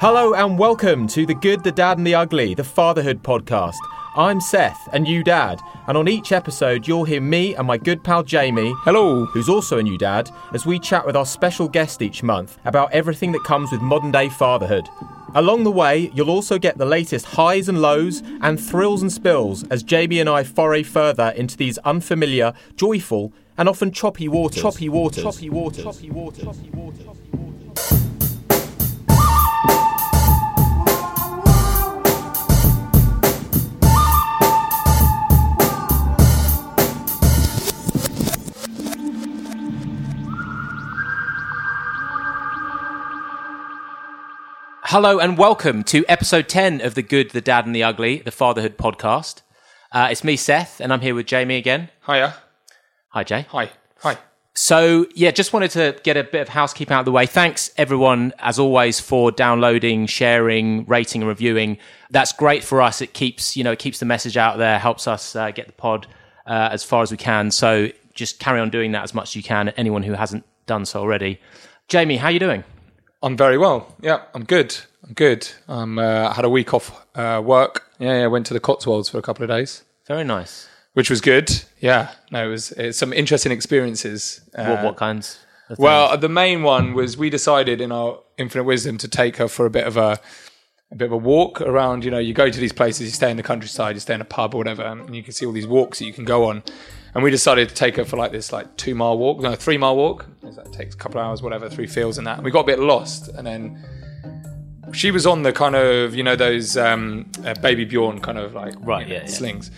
Hello and welcome to The Good, the Dad and the Ugly, the Fatherhood podcast. I'm Seth and you dad, and on each episode you'll hear me and my good pal Jamie, Hello. who's also a new dad, as we chat with our special guest each month about everything that comes with modern day fatherhood. Along the way, you'll also get the latest highs and lows and thrills and spills as Jamie and I foray further into these unfamiliar, joyful, and often choppy waters. Choppy waters. Choppy waters. Choppy waters. Choppy waters. Hello and welcome to episode 10 of The Good, the Dad and the Ugly, the Fatherhood podcast. Uh, it's me, Seth, and I'm here with Jamie again. Hiya. Hi, Jay. Hi. Hi. So, yeah, just wanted to get a bit of housekeeping out of the way. Thanks, everyone, as always, for downloading, sharing, rating, and reviewing. That's great for us. It keeps, you know, it keeps the message out there, helps us uh, get the pod uh, as far as we can. So, just carry on doing that as much as you can. Anyone who hasn't done so already. Jamie, how you doing? I'm very well. Yeah, I'm good. I'm good. I'm, uh, I had a week off uh, work. Yeah, yeah, went to the Cotswolds for a couple of days, Very nice. which was good. Yeah, no, it was it's some interesting experiences. Uh, What, what kinds? Of well, the main one was we decided in our infinite wisdom to take her for a bit of a a bit of a walk around. You know, you go to these places, you stay in the countryside, you stay in a pub or whatever, and you can see all these walks that you can go on. And we decided to take her for like this like two mile walk, no, three mile walk. That takes a couple of hours, whatever, through fields and that. And we got a bit lost, and then she was on the kind of you know those um, uh, baby Bjorn kind of like Right, you know, yeah, yeah. slings,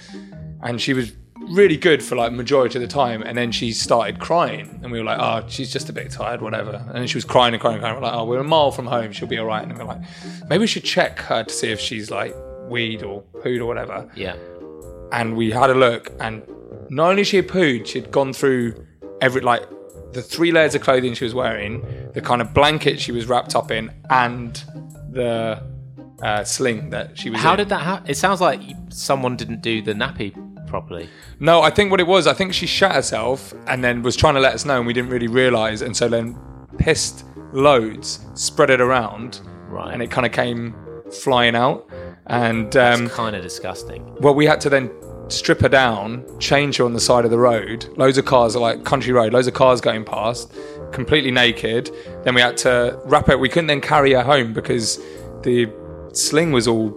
and she was really good for like majority of the time, and then she started crying, and we were like, oh, she's just a bit tired, whatever, and she was crying and crying and crying. We're like, oh, we're a mile from home, she'll be all right, and we're like, maybe we should check her to see if she's like weed or pooed or whatever, Yeah. and we had a look, and not only she had pooed, she'd gone through every like the three layers of clothing she was wearing, the kind of blanket she was wrapped up in, and the uh, sling that she was. How in. did that happen? It sounds like someone didn't do the nappy properly. No, I think what it was, I think she shat herself and then was trying to let us know, and we didn't really realise, and so then pissed loads, spread it around, Right. and it kind of came flying out, and um, kind of disgusting. well, we had to then strip her down, change her on the side of the road. Loads of cars are like country road, loads of cars going past, completely naked. Then we had to wrap her. We couldn't then carry her home because the sling was all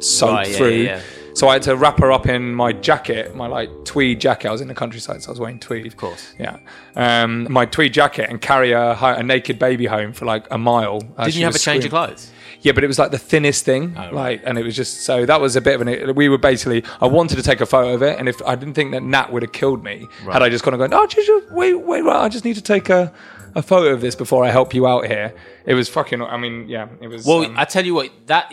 soaked Right, yeah, through. yeah, yeah. So I had to wrap her up in my jacket, my like tweed jacket. I was in the countryside, so I was wearing tweed. Of course. Yeah. Um, my tweed jacket and carry a, a naked baby home for like a mile. Uh, Didn't you have a change of clothes? Yeah, but it was like the thinnest thing, Oh, right. like, and it was just so that was a bit of an. We were basically, I wanted to take a photo of it, and if I didn't think that Nat would have killed me, had I just kind of gone, oh, just, just- wait, wait, right, I just need to take a, a photo of this before I help you out here. It was fucking. I mean, yeah, it was. Well, um, I tell you what, that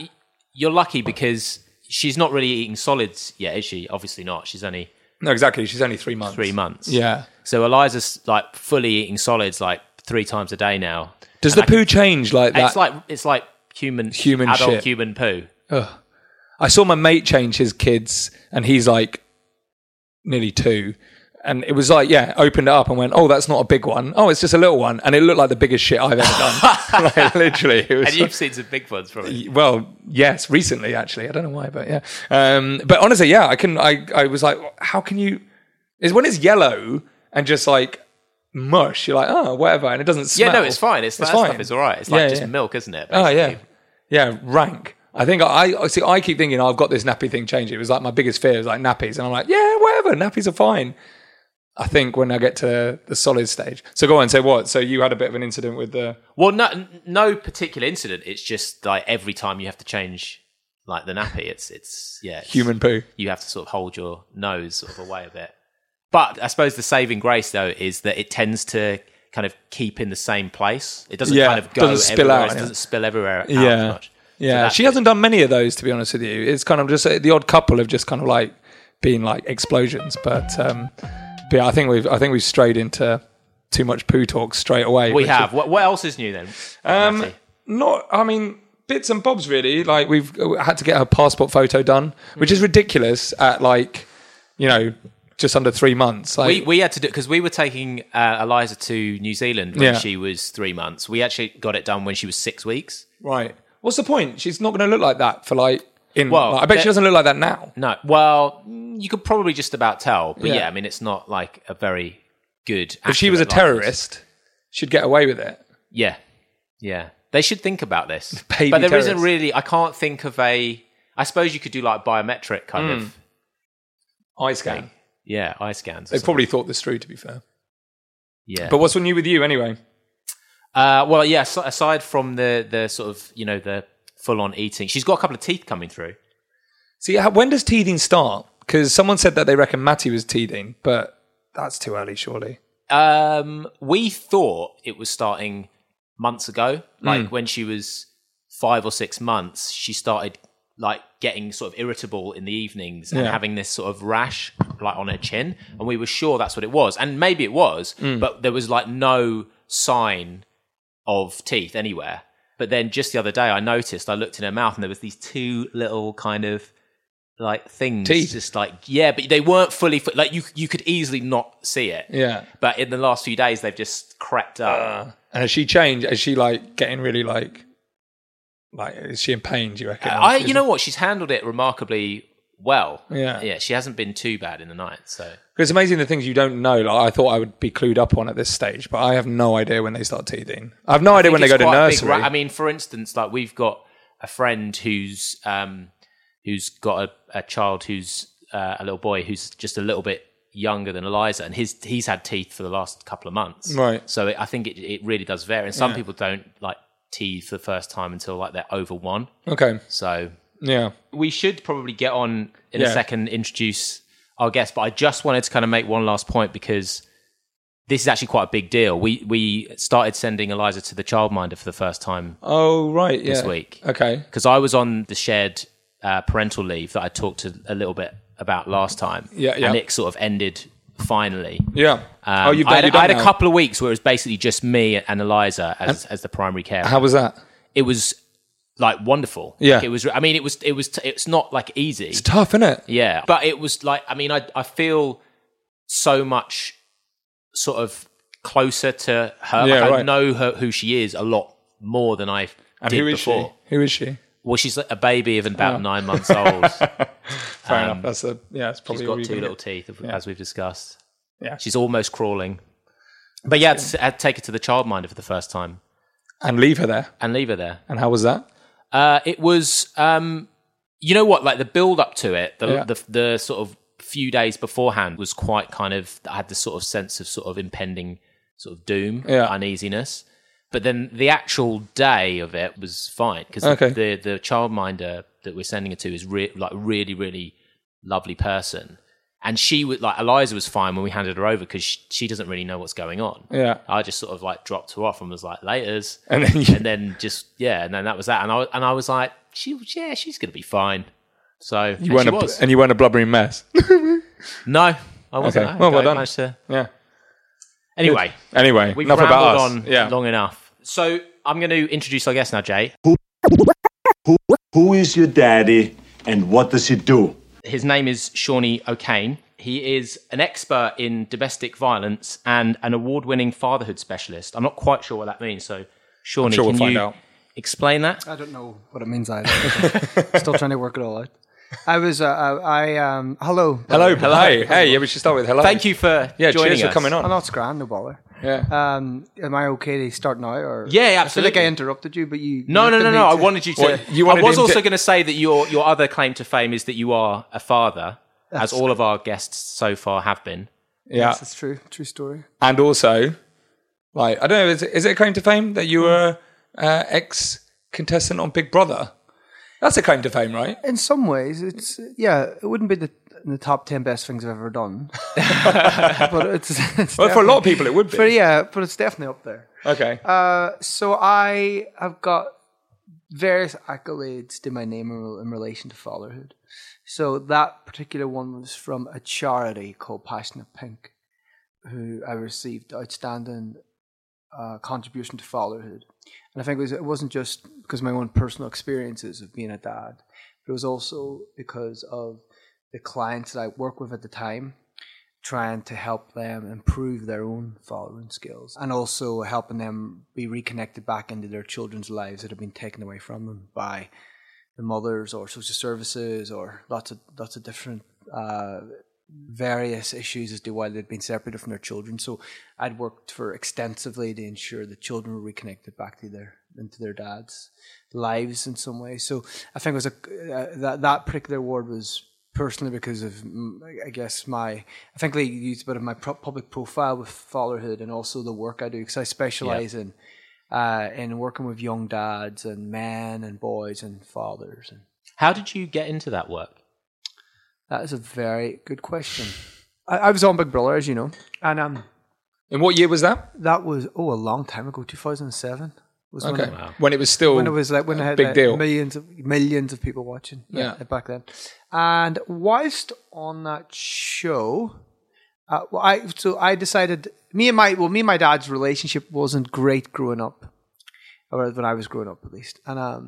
you're lucky because she's not really eating solids yet, is she? Obviously not. She's only no, exactly. She's only three months. three months. Yeah. So Eliza's like fully eating solids like three times a day now. Does And the I poo change like that? It's like it's like human Human adult shit. human poo. I saw my mate change his kids, and he's like nearly two. And it was like, yeah, opened it up and went, oh, that's not a big one. Oh, it's just a little one. And it looked like the biggest shit I've ever done. like, literally. It was And you've seen some big ones from it. well, yes, recently, actually. I don't know why, but yeah. Um, but honestly, yeah, I can, I, I was like, how can you, Is when it's yellow and just like mush. You're like, oh, whatever, and it doesn't smell. Yeah, no, it's fine. It's, It's that fine. stuff is all right. It's like Yeah, just yeah. milk, isn't it? Oh yeah, yeah, rank. I think I, I see. I keep thinking oh, I've got this nappy thing changed. It was like my biggest fear was like nappies, and I'm like, yeah, whatever, nappies are fine. I think when I get to the solid stage. So go on, say what? So you had a bit of an incident with the Well, no, no particular incident. It's just like every time you have to change like the nappy, it's it's yeah, it's- human poo. You have to sort of hold your nose sort of away a bit. But I suppose the saving grace though is that it tends to kind of keep in the same place. It doesn't Yeah, kind of go doesn't spill out, It doesn't spill everywhere Yeah. as much. So Yeah, that's she hasn't done many of those to be honest with you. It's kind of just uh, the odd couple have just kind of like been like explosions, but um, but yeah, I think we've I think we've strayed into too much poo talk straight away. We have. What, what else is new then? Um, not, I mean, bits and bobs really. Like we've uh, had to get her passport photo done, which is ridiculous at like, you know, just under three months. Like, we, we had to do because we were taking uh, Eliza to New Zealand when Yeah. she was three months. We actually got it done when she was six weeks. right. What's the point? She's not going to look like that for like. In, Well, like, I bet she doesn't look like that now. No, well, mm, you could probably just about tell, but Yeah. yeah, I mean, it's not like a very good. If she was a accurate likeness. terrorist, she'd get away with it. yeah, yeah, they should think about this. Baby but there not terrorists. really. I can't think of a. I suppose you could do like biometric kind Hmm. of. Eye scan. Yeah, eye scans. They've something. probably thought this through, to be fair. Yeah. But what's new with you anyway? uh, well, yeah. So, aside from the the sort of you know the full on eating, she's got a couple of teeth coming through. See, when does teething start? Because someone said that they reckon Matty was teething, but that's too early, surely. Um, we thought it was starting months ago, like when she was five or six months. She started like getting sort of irritable in the evenings and Yeah. having this sort of rash like on her chin, and we were sure that's what it was, and maybe it was, Hmm. but there was like no sign of teeth anywhere. But then just the other day, I noticed I looked in her mouth and there was these two little kind of like things, Teeth? just like yeah, but they weren't fully fu- like you. You could easily not see it. Yeah. But in the last few days, they've just crept up. And has she changed? Is she like getting really like, like, is she in pain, do you reckon? I, you know what? She's handled it remarkably well. Yeah. yeah. She hasn't been too bad in the night. So It's amazing the things you don't know. Like I thought I would be clued up on at this stage, but I have no idea when they start teething. I have no idea when they go to big nursery. I mean, for instance, like we've got a friend who's um, who's got a, a child who's uh, a little boy who's just a little bit younger than Eliza, and his he's had teeth for the last couple of months. Right. So it, I think it, it really does vary, and some people don't like teeth for the first time until like they're over one. okay. So Yeah. we should probably get on in Yeah. a second, introduce our guest, but I just wanted to kind of make one last point because this is actually quite a big deal. We we started sending Eliza to the childminder for the first time Oh right. Yeah. this week Okay. because I was on the shared uh, parental leave that I talked to a little bit about last time. Yeah, yeah. and it sort of ended finally. Yeah. Um, oh, you've I had, you've I had a now. couple of weeks where it was basically just me and Eliza as as the primary care. How was that? it was like wonderful. Yeah. Like, it was. I mean, it was. It was. It's not like easy. It's tough, isn't it? Yeah, but it was like I mean I I feel so much sort of closer to her. Yeah, like, I know her who she is a lot more than I And did who is before. she? Who is she? Well, she's a baby of about nine months old. Fair enough. That's a yeah. It's probably she's got two little get. teeth, as we've discussed. Yeah. she's almost crawling. But yeah, I'd, I'd take her to the childminder for the first time and leave her there. and leave her there. And how was that? Uh, it was, um, you know what, like the build up to it, the, Yeah. the the sort of few days beforehand was quite kind of. I had this sort of sense of sort of impending sort of doom, Yeah. uneasiness. But then the actual day of it was fine because Okay. the, the the childminder that we're sending her to is re- like really really lovely person, and she was like Eliza was fine when we handed her over because she, she doesn't really know what's going on. Yeah. I just sort of like dropped her off and was like, "Later's," And then you, and then just yeah, and then that was that. And I and I was like, she yeah, she's gonna be fine. So you and weren't she a, was. and you weren't a blubbering mess. no, I wasn't. Okay. I- Well, well done. to- yeah. Anyway, Anyway, we've enough rambled about us. on yeah. long enough. So I'm going to introduce our guest now, Jay. Who is your daddy and what does he do? His name is Seány O'Kane. He is an expert in domestic violence and an award-winning fatherhood specialist. I'm not quite sure what that means. So, Seány, sure we'll can find you out. explain that? I don't know what it means either. Still trying to work it all out. I was. Uh, uh, I um. Hello. Hello, Hey, hey. Yeah, we should start with hello. Thank you for Yeah, joining cheers for us. coming Oh, on. no, it's grand. No bother. Yeah. Um. Am I okay to start now, or Yeah, I feel like absolutely. I interrupted you, but you. No, no, no, no. me I wanted you to. What, you I was him also to- going to say that your your other claim to fame is that you are a father, as all of our guests so far have been. yeah. Yes, it's true. True story. And also, like, I don't know, is it, is it a claim to fame that you were uh, ex contestant on Big Brother? That's a claim to fame, right? In some ways, it's yeah. It wouldn't be the the top ten best things I've ever done, but it's, it's Well, for a lot of people, it would be. But yeah, but it's definitely up there. Okay. Uh, so I have got various accolades to my name in, in relation to fatherhood. So that particular one was from a charity called Passionate Pink, who I received outstanding uh, contribution to fatherhood. And I think it, was, it wasn't just because of my own personal experiences of being a dad, but it was also because of the clients that I work with at the time trying to help them improve their own fathering skills and also helping them be reconnected back into their children's lives that have been taken away from them by the mothers or social services or lots of lots of different uh, various issues as to why they'd been separated from their children. So I'd worked for extensively to ensure the children were reconnected back to their into their dads' lives in some way. So I think it was a uh, that that particular award was personally because of I guess my I think they used a bit of my pro- public profile with fatherhood and also the work I do because I specialize in uh, in working with young dads and men and boys and fathers and How did you get into that work? That is a very good question. I, I was on Big Brother as you know and um In what year was that? that was oh a long time ago 2007 was when Okay. it- When it was still when it was like when I a had big like, deal. millions of millions of people watching. Yeah. back then. And whilst on that show, uh, well, I so I decided me and my well me and my dad's relationship wasn't great growing up, or when I was growing up at least, and um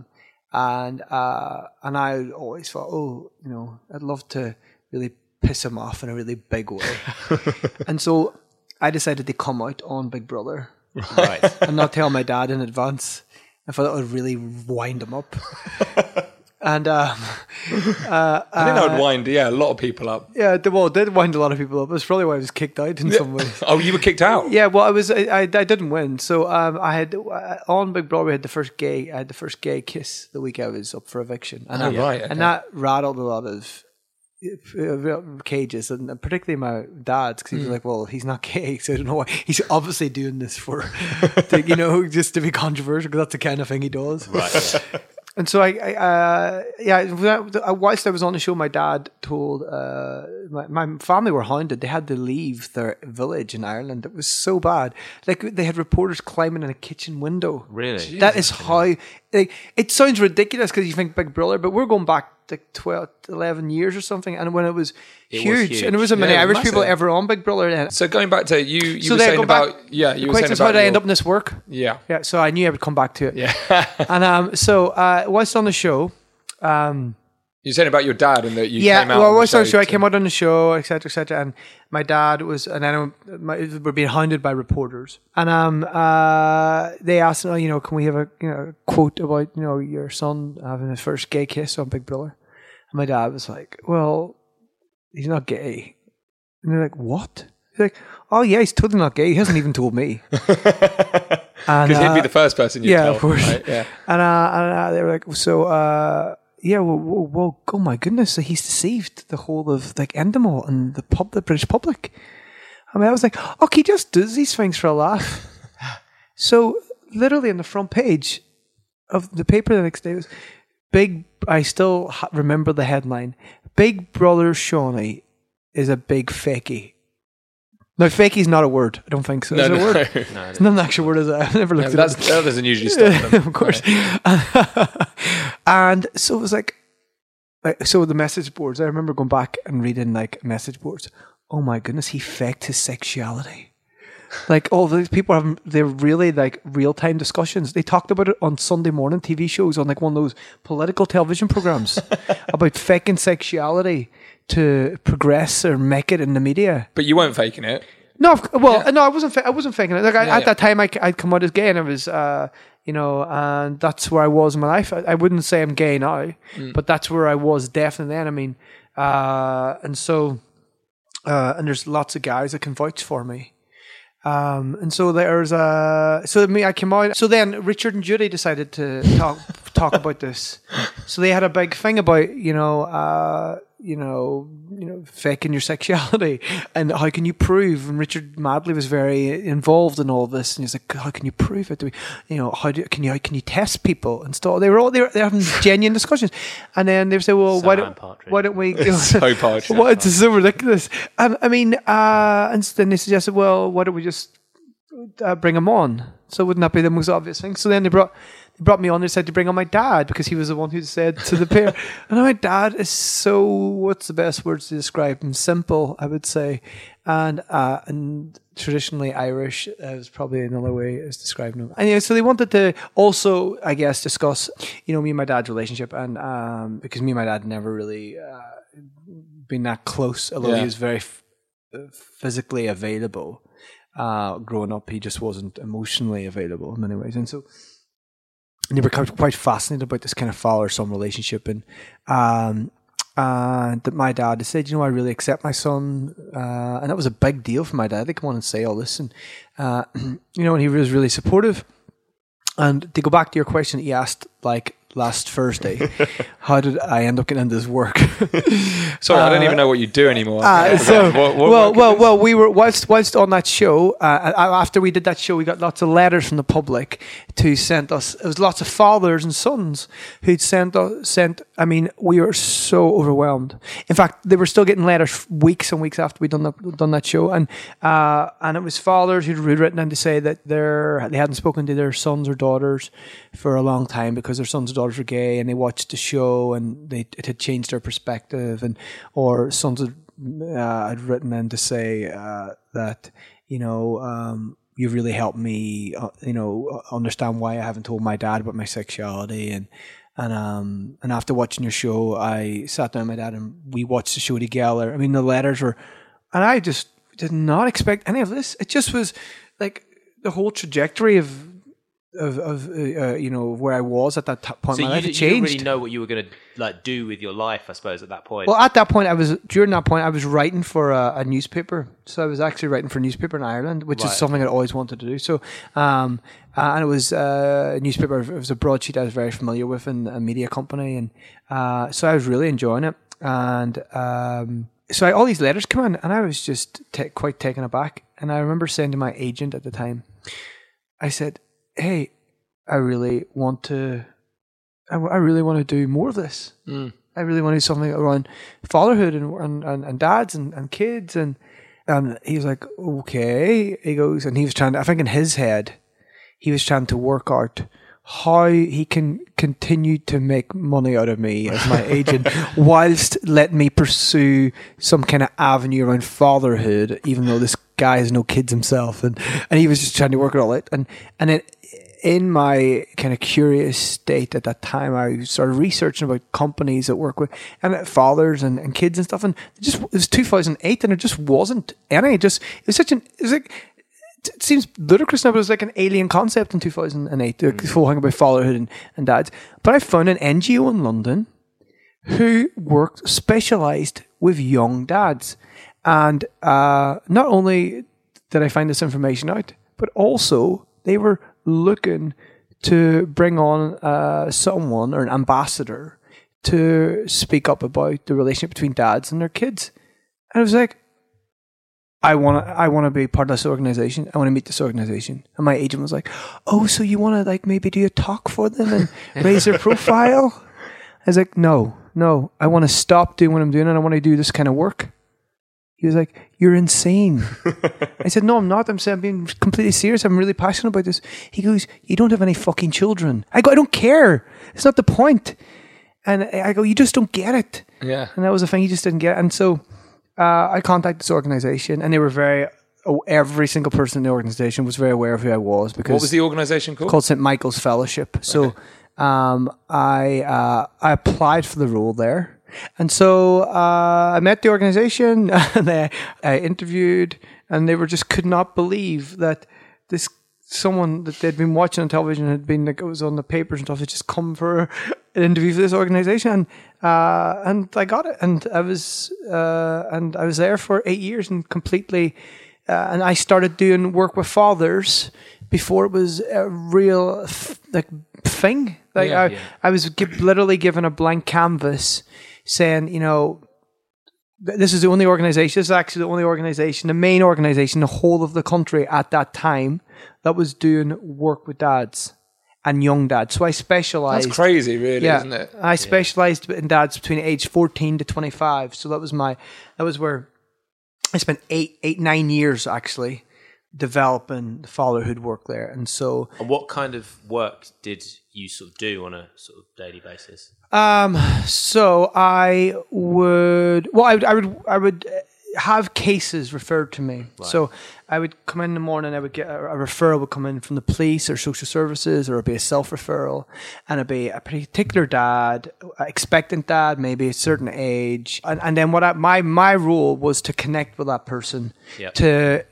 and uh and I always thought oh you know I'd love to really piss him off in a really big way, and so I decided to come out on Big Brother Right. and not tell my dad in advance. I thought that would really wind him up. and um, I think that would wind, yeah, a lot of people up. yeah, the well, it did wind a lot of people up. That's probably why I was kicked out in some ways. Oh, you were kicked out? Yeah, well, I was I, I, I didn't win, so um, I had uh, on Big Brother. We had the first gay, I had the first gay kiss the week I was up for eviction, and Oh, that, right, okay. and that rattled a lot of uh, cages, and particularly my dad's because he was like, "Well, he's not gay, so I don't know why he's obviously doing this for, to, you know, just to be controversial because that's the kind of thing he does." Right. And so I, I uh, yeah, whilst I was on the show, my dad told uh, my, my family were hounded. They had to leave their village in Ireland. It was so bad. Like they had reporters climbing in a kitchen window. Really? That is how. Like, it sounds ridiculous because you think Big Brother, but we're going back like 12, 11 years or something. And when it was, It was huge, huge. and there wasn't many Yeah, Irish people ever on Big Brother. And So going back to you, you so were saying go back. about, yeah, you were saying is, how did I end up in this work? Yeah. Yeah, so I knew I would come back to it. Yeah. And um, so uh, whilst on the show, um, You're saying about your dad and that you yeah, came out. well, on the whilst on the show, I came out on the show, etc., etc., and my dad was, and then my, we're being hounded by reporters, and um, uh, they asked, oh, you know, can we have a you know quote about you know your son having his first gay kiss on Big Brother? And my dad was like, well, he's not gay, and they're like, what? He's like, oh yeah, he's totally not gay. He hasn't even told me. Because he'd be uh, the first person you yeah, tell. of course. right? Yeah. And, uh, and uh, they were like, so, uh, yeah, well, well, oh my goodness, so he's deceived the whole of like Endemol and the pub, the British public. I mean, I was like, oh, he just does these things for a laugh. so, literally, on the front page of the paper the next day was big. I still ha- remember the headline: "Big Brother Seány is a big fakey." No, fakey is not a word. I don't think so. No, is it a no. word? It's not an actual word. Is it? I've never No, looked it that's, that doesn't usually stop them. of course. and so it was like, like, so the message boards. I remember going back and reading like message boards. Oh my goodness, he faked his sexuality. Like all these people have, they're really like real time discussions. They talked about it on Sunday morning TV shows on like one of those political television programs about faking sexuality to progress or make it in the media. But you weren't faking it. No, well, no, I wasn't. I wasn't faking it. Like I, Yeah, at yeah. that time, I, I'd come out as gay, and I was, uh, you know, and that's where I was in my life. I, I wouldn't say I'm gay now, but that's where I was definitely then. I mean, uh, and so, uh, and there's lots of guys that can vouch for me. Um, and so there's uh, so me, I came out. So then Richard and Judy decided to talk talk about this. So they had a big thing about you know uh, you know you know faking your sexuality and how can you prove? And Richard Madeley was very involved in all this, and he's like, how can you prove it? Do we, you know, how do can you how can you test people and stuff? They were all they were, they were having genuine discussions, and then they say, well, why don't Partridge. why don't we? so partridge. What? It's so ridiculous. And I mean, uh, and then they suggested, well, why don't we just uh, bring them on? So wouldn't that be the most obvious thing? So then they brought they brought me on. They said to bring on my dad because he was the one who said to the pair. and my dad is so what's the best words to describe him? Simple, I would say, and uh, and traditionally Irish uh, is probably another way of describing him. Anyway, so they wanted to also, I guess, discuss you know me and my dad's relationship, and um, because me and my dad never really. Uh, been that close, although Yeah. he was very f- physically available. Uh, growing up, he just wasn't emotionally available in many ways, and so and were quite fascinated about this kind of father son relationship, and um, that my dad said, you know, I really accept my son, uh, and that was a big deal for my dad. To come on and say all this, and uh, you know, and he was really supportive. And to go back to your question he asked, like last Thursday, how did I end up getting into this work? Sorry, I don't even know what you do anymore. Uh, so, What- what well, well, well, we were whilst whilst on that show. Uh, uh, after we did that show, we got lots of letters from the public to send us. It was lots of fathers and sons who'd sent us. Sent. I mean, we were so overwhelmed. In fact, they were still getting letters weeks and weeks after we done that done that show, and uh, and it was fathers who'd written in to say that they're they hadn't spoken to their sons or daughters for a long time because their sons or daughters were gay, and they watched the show and they it had changed their perspective, and or sons had uh, I'd written in to say uh, that you know um, you've really helped me uh, you know understand why I haven't told my dad about my sexuality and and um and after watching your show I sat down with my dad and we watched the show together. I mean the letters were and I just did not expect any of this. It just was like the whole trajectory of of, of uh, uh, you know where I was at that t- point So in you, life d- it you didn't really know what you were going to like do with your life, I suppose, at that point. Well, at that point, I was during that point I was writing for a, a newspaper. So I was actually writing for a newspaper in Ireland, which Right. is something I'd always wanted to do. So, um, uh, and it was uh, a newspaper. It was a broadsheet I was very familiar with in a media company, and uh, so I was really enjoying it. And um, so I, all these letters come in, and I was just ta quite taken aback. And I remember saying to my agent at the time, I said, "Hey, I really want to, I, I really want to do more of this. Mm. I really want to do something around fatherhood and and, and, and dads and, and kids and and he was like, okay. He goes and he was trying to I think in his head, he was trying to work out how he can continue to make money out of me as my agent whilst letting me pursue some kind of avenue around fatherhood, even though this guy has no kids himself and, and he was just trying to work it all out. And and it in my kind of curious state at that time, I started researching about companies that work with and uh, fathers and, and kids and stuff. And it just it was 2008, and it just wasn't any. It just it was such an it was like it seems ludicrous now, but it was like an alien concept in 2008. The whole thing about fatherhood and, and dads. But I found an NGO in London who worked specialized with young dads, and uh, not only did I find this information out, but also they were looking to bring on uh, someone or an ambassador to speak up about the relationship between dads and their kids. And I was like, I want to, I want to be part of this organization. I want to meet this organization. And my agent was like, "Oh, so you want to like maybe do a talk for them and raise their profile?" I was like, "No, no. I want to stop doing what I'm doing and I want to do this kind of work." He was like, "You're insane." I said, "No, I'm not. I'm saying I'm being completely serious. I'm really passionate about this." He goes, "You don't have any fucking children." I go, "I don't care. It's not the point." And I go, "You just don't get it." Yeah. And that was the thing. He just didn't get it. And so uh, I contacted this organization, and they were very. Oh, every single person in the organization was very aware of who I was because What was the organization called? called St Michael's Fellowship. So um, I uh, I applied for the role there, and so uh, I met the organization and I, I interviewed, and they were just could not believe that this someone that they'd been watching on television had been like it was on the papers and stuff. Had just come for an interview for this organization, and uh, and I got it, and I was uh, and I was there for eight years and completely. Uh, and I started doing work with fathers before it was a real f- like thing. Like Yeah. I, Yeah. I was gi- literally given a blank canvas, saying, you know, this is the only organization. This is actually the only organization, the main organization, the whole of the country at that time that was doing work with dads and young dads. So I specialized. That's crazy, really, Yeah, isn't it? I specialized in dads between age fourteen to twenty five. So that was my that was where I spent eight eight nine years actually developing the fatherhood work there. And so And what kind of work did you sort of do on a sort of daily basis? Um, so I would, well, I would, I would, I would uh, have cases referred to me. So I would come in the morning, I would get a, a referral would come in from the police or social services, or it'd be a self referral, and it'd be a particular dad, expectant dad, maybe a certain age, and, and then what I, my my role was to connect with that person Yep. to.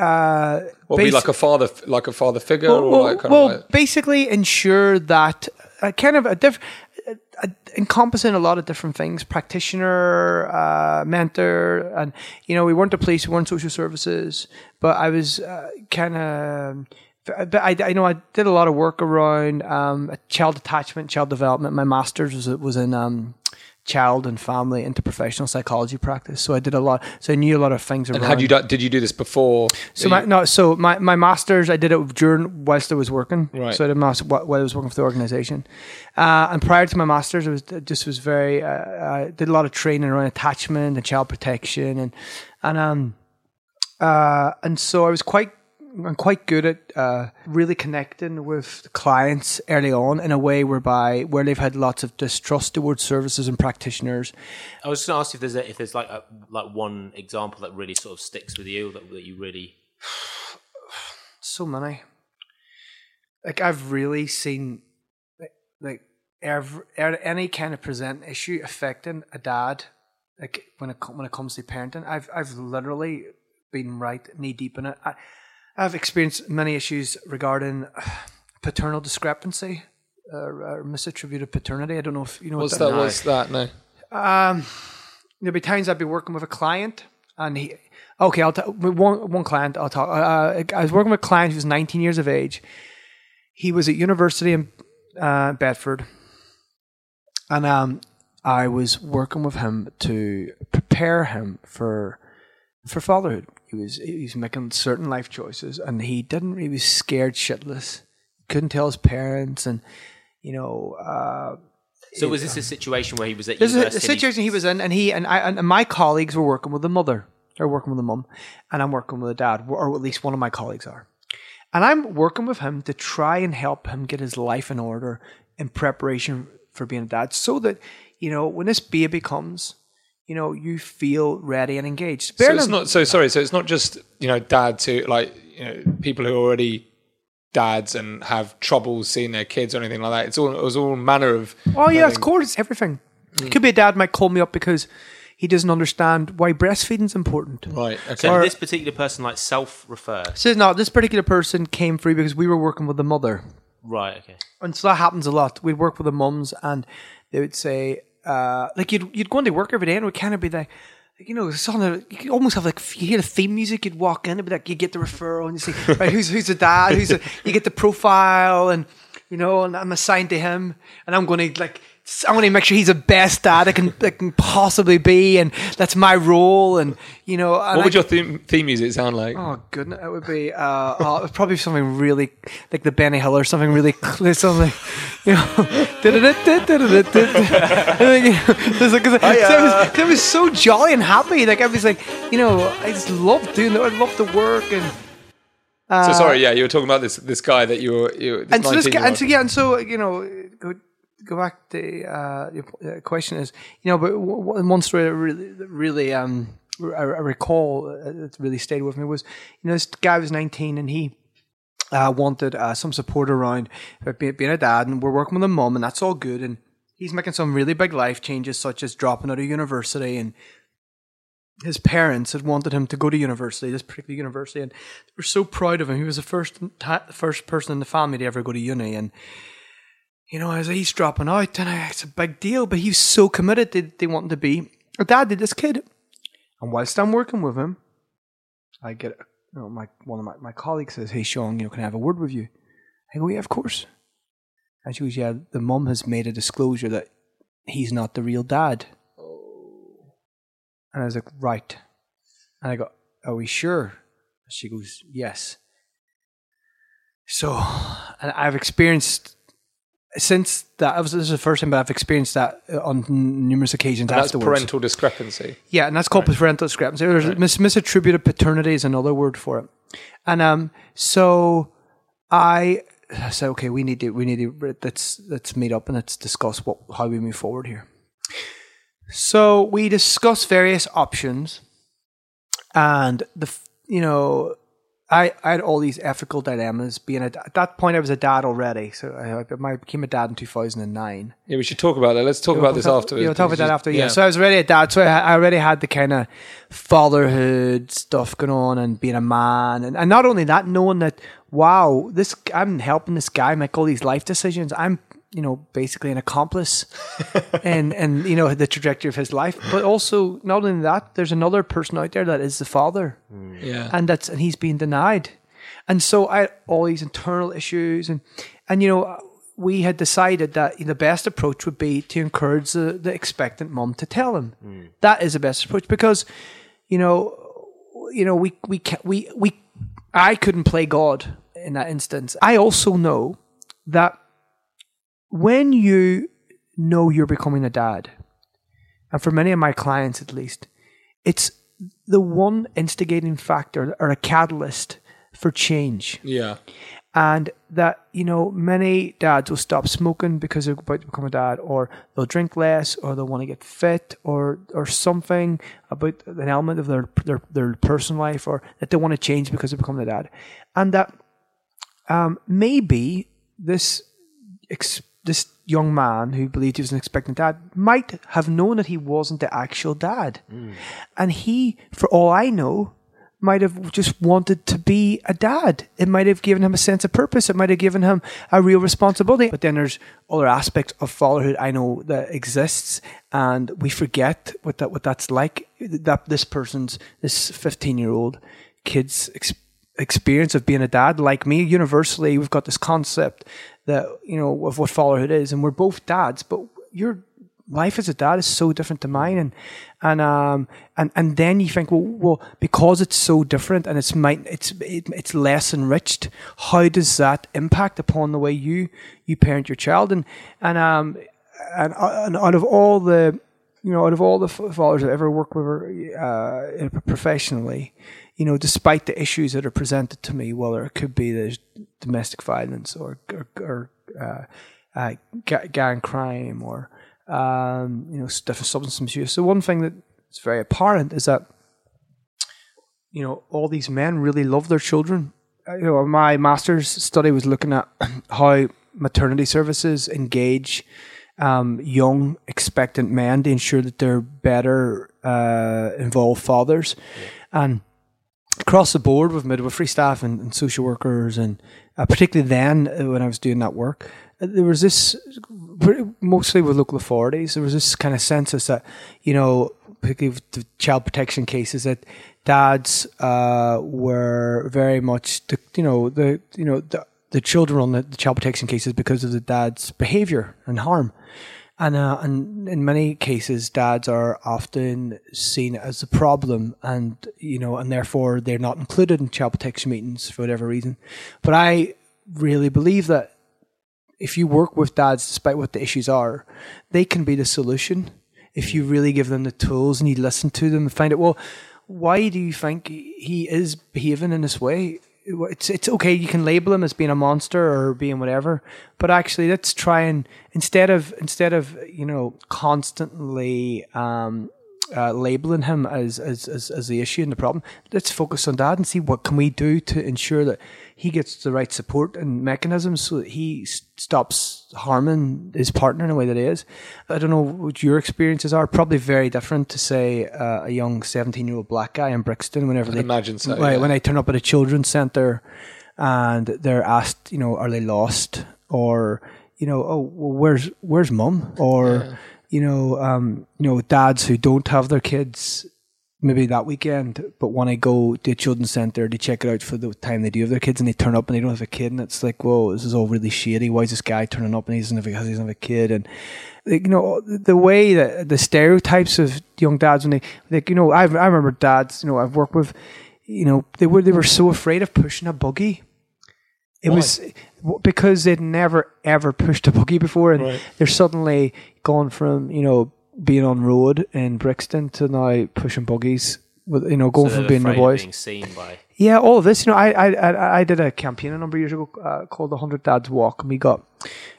Uh, Or be like a father, like a father figure, well, or well, like kind well, of like, basically ensure that a kind of a diff, a, a, encompassing a lot of different things: practitioner, uh, mentor, and you know, we weren't the police, we weren't social services, but I was uh, kind of. But I, I know I did a lot of work around um, child attachment, child development. My master's was was in um, child and family into professional psychology practice. So I did a lot. So I knew a lot of things around. and had you done? Did you do this before? So my no, so my, my masters I did it during whilst I was working. Right. So I did master while I was working for the organization, uh, and prior to my masters, I was I just was very uh, I did a lot of training around attachment and child protection and and um uh and so I was quite. I'm quite good at uh, really connecting with clients early on in a way whereby where they've had lots of distrust towards services and practitioners. I was just going to ask if there's a, if there's like a, like one example that really sort of sticks with you that, that you really so many. Like I've really seen, like, like every, er- any kind of present issue affecting a dad. Like when it when it comes to parenting, I've I've literally been right knee deep in it. I, I've experienced many issues regarding uh, paternal discrepancy uh, or misattributed paternity. I don't know if you know What's what that? that. What's that? No. Um, there'll be times I'd be working with a client, and he. Okay, I'll talk. One one client. I'll talk. Uh, I was working with a client who was 19 years of age. He was at university in uh, Bedford, and um, I was working with him to prepare him for for fatherhood. He was he was making certain life choices, and he didn't. He was scared shitless. Couldn't tell his parents, and you know. Uh, So was this a situation where he was at this is a, university? situation he was in, and he and I and my colleagues were working with the mother, or working with the mum, and I'm working with the dad, or at least one of my colleagues are, and I'm working with him to try and help him get his life in order in preparation for being a dad, so that you know when this baby comes, you know you feel ready and engaged. So it's not. So sorry. So it's not just you know dads who like you know people who are already dads and have trouble seeing their kids or anything like that. It's all it was all manner of. Oh yeah, of having- course, it's everything. Hmm. It could be a dad might call me up because he doesn't understand why breastfeeding's important. Right. Okay. So Or- this particular person like self-refer? So no, this particular person came through because we were working with the mother. Right. Okay. And so that happens a lot. We'd work with the mums and they would say, uh, like you'd you'd go into work every day and it would kind of be like, like, you know, on a, you could almost have like if you hear the theme music. You'd walk in, be like you get the referral and you say, right, who's who's the dad? Who's the, you get the profile and you know, and I'm assigned to him, and I'm going to like. I'm going to make sure he's the best dad I can, I can possibly be, and that's my role. And you know, and what I- would your theme, theme music sound like? Oh goodness, it would be uh, oh, it would probably be something really like the Benny Hill or something really something you know. It's like- 'cause I was, 'cause I was so jolly and happy. Like I was like, you know, I just loved doing that. I loved the work and. so sorry. Yeah, you were talking about this this guy that you were. You, this and so this guy, and so yeah, and so you know, go back to uh, your uh, question is, you know, but one story that really, really, um, I, recall uh, that really stayed with me was, you know, this guy was nineteen and he. Uh, wanted uh, some support around uh, being, a dad, and we're working with a mum, and that's all good. And he's making some really big life changes, such as dropping out of university and his parents had wanted him to go to university, this particular university, and they were so proud of him. He was the first first person in the family to ever go to uni, and you know, as he's dropping out, and it's a big deal. But he's so committed. They they want him to be a dad to this kid, and whilst I'm working with him, I get you know my one of my, my colleagues says, "Hey Sean, you know, can I have a word with you?" I go, "Yeah, of course." And she goes, "Yeah, the mum has made a disclosure that he's not the real dad." And I was like, right. And I go, are we sure? She goes, yes. So, and I've experienced since that. Was, this is the first time, but I've experienced that on numerous occasions And that's afterwards. parental discrepancy. Yeah, and that's called parental discrepancy. There's mis- misattributed paternity is another word for it. And um, so I said, okay, we need to, we need to, let's let's meet up and let's discuss what how we move forward here. So we discuss various options, and the you know. I, I had all these ethical dilemmas. Being a, at that point, I was a dad already, so I, I became a dad in two thousand and nine. Yeah, we should talk about that. Let's talk about this We'll afterwards. Yeah, we'll talk about that after. Yeah. So I was already a dad. So I, I already had the kind of fatherhood stuff going on and being a man, and, and not only that, knowing that wow, this I'm helping this guy make all these life decisions. I'm you know basically an accomplice and and you know the trajectory of his life. But also not only that, there's another person out there that is the father hmm. yeah. and that's and he's being denied. And so I had all these internal issues, and and you know we had decided that the best approach would be to encourage the, the expectant mom to tell him. Hmm. That is the best approach because you know you know we we ca we we I couldn't play God in that instance. I also know that when you know you're becoming a dad, and for many of my clients at least, it's the one instigating factor or a catalyst for change. Yeah. And that, you know, many dads will stop smoking because they're about to become a dad, or they'll drink less, or they'll want to get fit, or or something about an element of their their, their personal life, or that they want to change because they're becoming a dad. And that um, maybe this ex- this young man who believed he was an expectant dad might have known that he wasn't the actual dad, mm. and he, for all I know, might have just wanted to be a dad. It might have given him a sense of purpose. It might have given him a real responsibility. But then there's other aspects of fatherhood I know that exists, and we forget what that what that's like. That this person's this 15 year old kid's ex- experience of being a dad, like me, universally, we've got this concept that you know of what fatherhood is, and we're both dads, but your life as a dad is so different to mine, and and um and and then you think, well, well, because it's so different and it's might it's it, it's less enriched. How does that impact upon the way you you parent your child? And and um and, and out of all the you know, out of all the fathers I've ever worked with uh, professionally, you know, despite the issues that are presented to me, whether it could be there's domestic violence or or, or uh, uh, gang crime or um, you know, different substance misuse. So one thing that's very apparent is that you know all these men really love their children. Uh, You know, my master's study was looking at how maternity services engage um, young expectant men to ensure that they're better uh, involved fathers, and across the board with midwifery staff and, and social workers, and uh, particularly then uh, when I was doing that work, uh, there was this mostly with local authorities. There was this kind of census that you know, particularly with the child protection cases, that dads uh, were very much the you know the you know the the children on the, the child protection cases because of the dad's behavior and harm. And, uh, and in many cases, dads are often seen as a problem, and you know, and therefore they're not included in child protection meetings for whatever reason. But I really believe that if you work with dads, despite what the issues are, they can be the solution. If you really give them the tools and you listen to them and find out, well, why do you think he is behaving in this way? It's it's okay. You can label him as being a monster or being whatever, but actually, let's try and instead of instead of you know constantly um, uh, labeling him as, as as as the issue and the problem. Let's focus on that and see what can we do to ensure that he gets the right support and mechanisms so that he stops harming his partner in a way that he is. I don't know what your experiences are. Probably very different to say uh, a young seventeen-year-old black guy in Brixton. Whenever they imagine so, Right, yeah. when they turn up at a children's centre and they're asked, you know, are they lost or you know, oh, well, where's where's mum or you know, um, you know, dads who don't have their kids maybe that weekend, but want to go to a children's centre to check it out for the time they do have their kids, and they turn up and they don't have a kid, and it's like, whoa, this is all really shady. Why is this guy turning up and he doesn't have a, he doesn't have a kid? And like, you know, the way that the stereotypes of young dads when they like, you know, I I remember dads, you know, I've worked with, you know, they were they were so afraid of pushing a buggy. It was because they'd never ever pushed a buggy before, and they're suddenly gone from you know being on road in Brixton to now pushing buggies. With you know going So from being the boys. being seen by. Yeah, all of this. You know, I I I, did a campaign a number of years ago uh, called the Hundred Dads Walk, and we got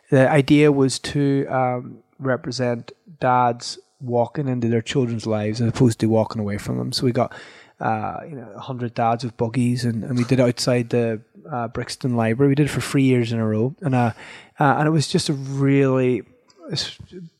the idea was to um, represent dads walking into their children's lives as opposed to walking away from them. So we got uh, you know hundred dads with buggies, and, and we did it outside the uh, Brixton Library. We did it for three years in a row, and uh, uh and it was just a really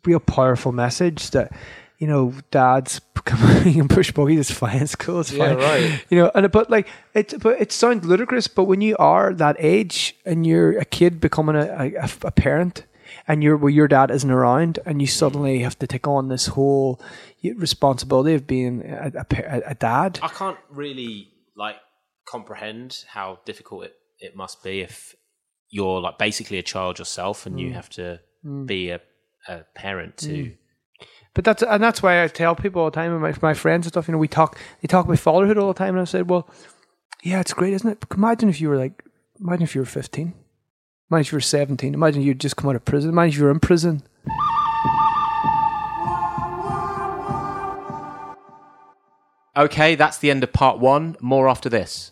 real powerful message that. You know, dads come and push buggies. It's fine. It's cool. It's Yeah, fine right. you know and but like it but it sounds ludicrous but when you are that age and you're a kid becoming a, a, a parent and you're well, your dad isn't around and you suddenly have to take on this whole responsibility of being a, a, a- a dad I can't really like comprehend how difficult it, it must be if you're like basically a child yourself and you mm. have to mm. be a, a parent to mm. but that's and that's why I tell people all the time and my, my friends and stuff you know we talk they talk about fatherhood all the time and I said well yeah it's great isn't it? But imagine if you were like imagine if you were 15 imagine if you were 17 imagine you'd just come out of prison. Imagine if you were in prison. Okay, that's the end of part one. More after this.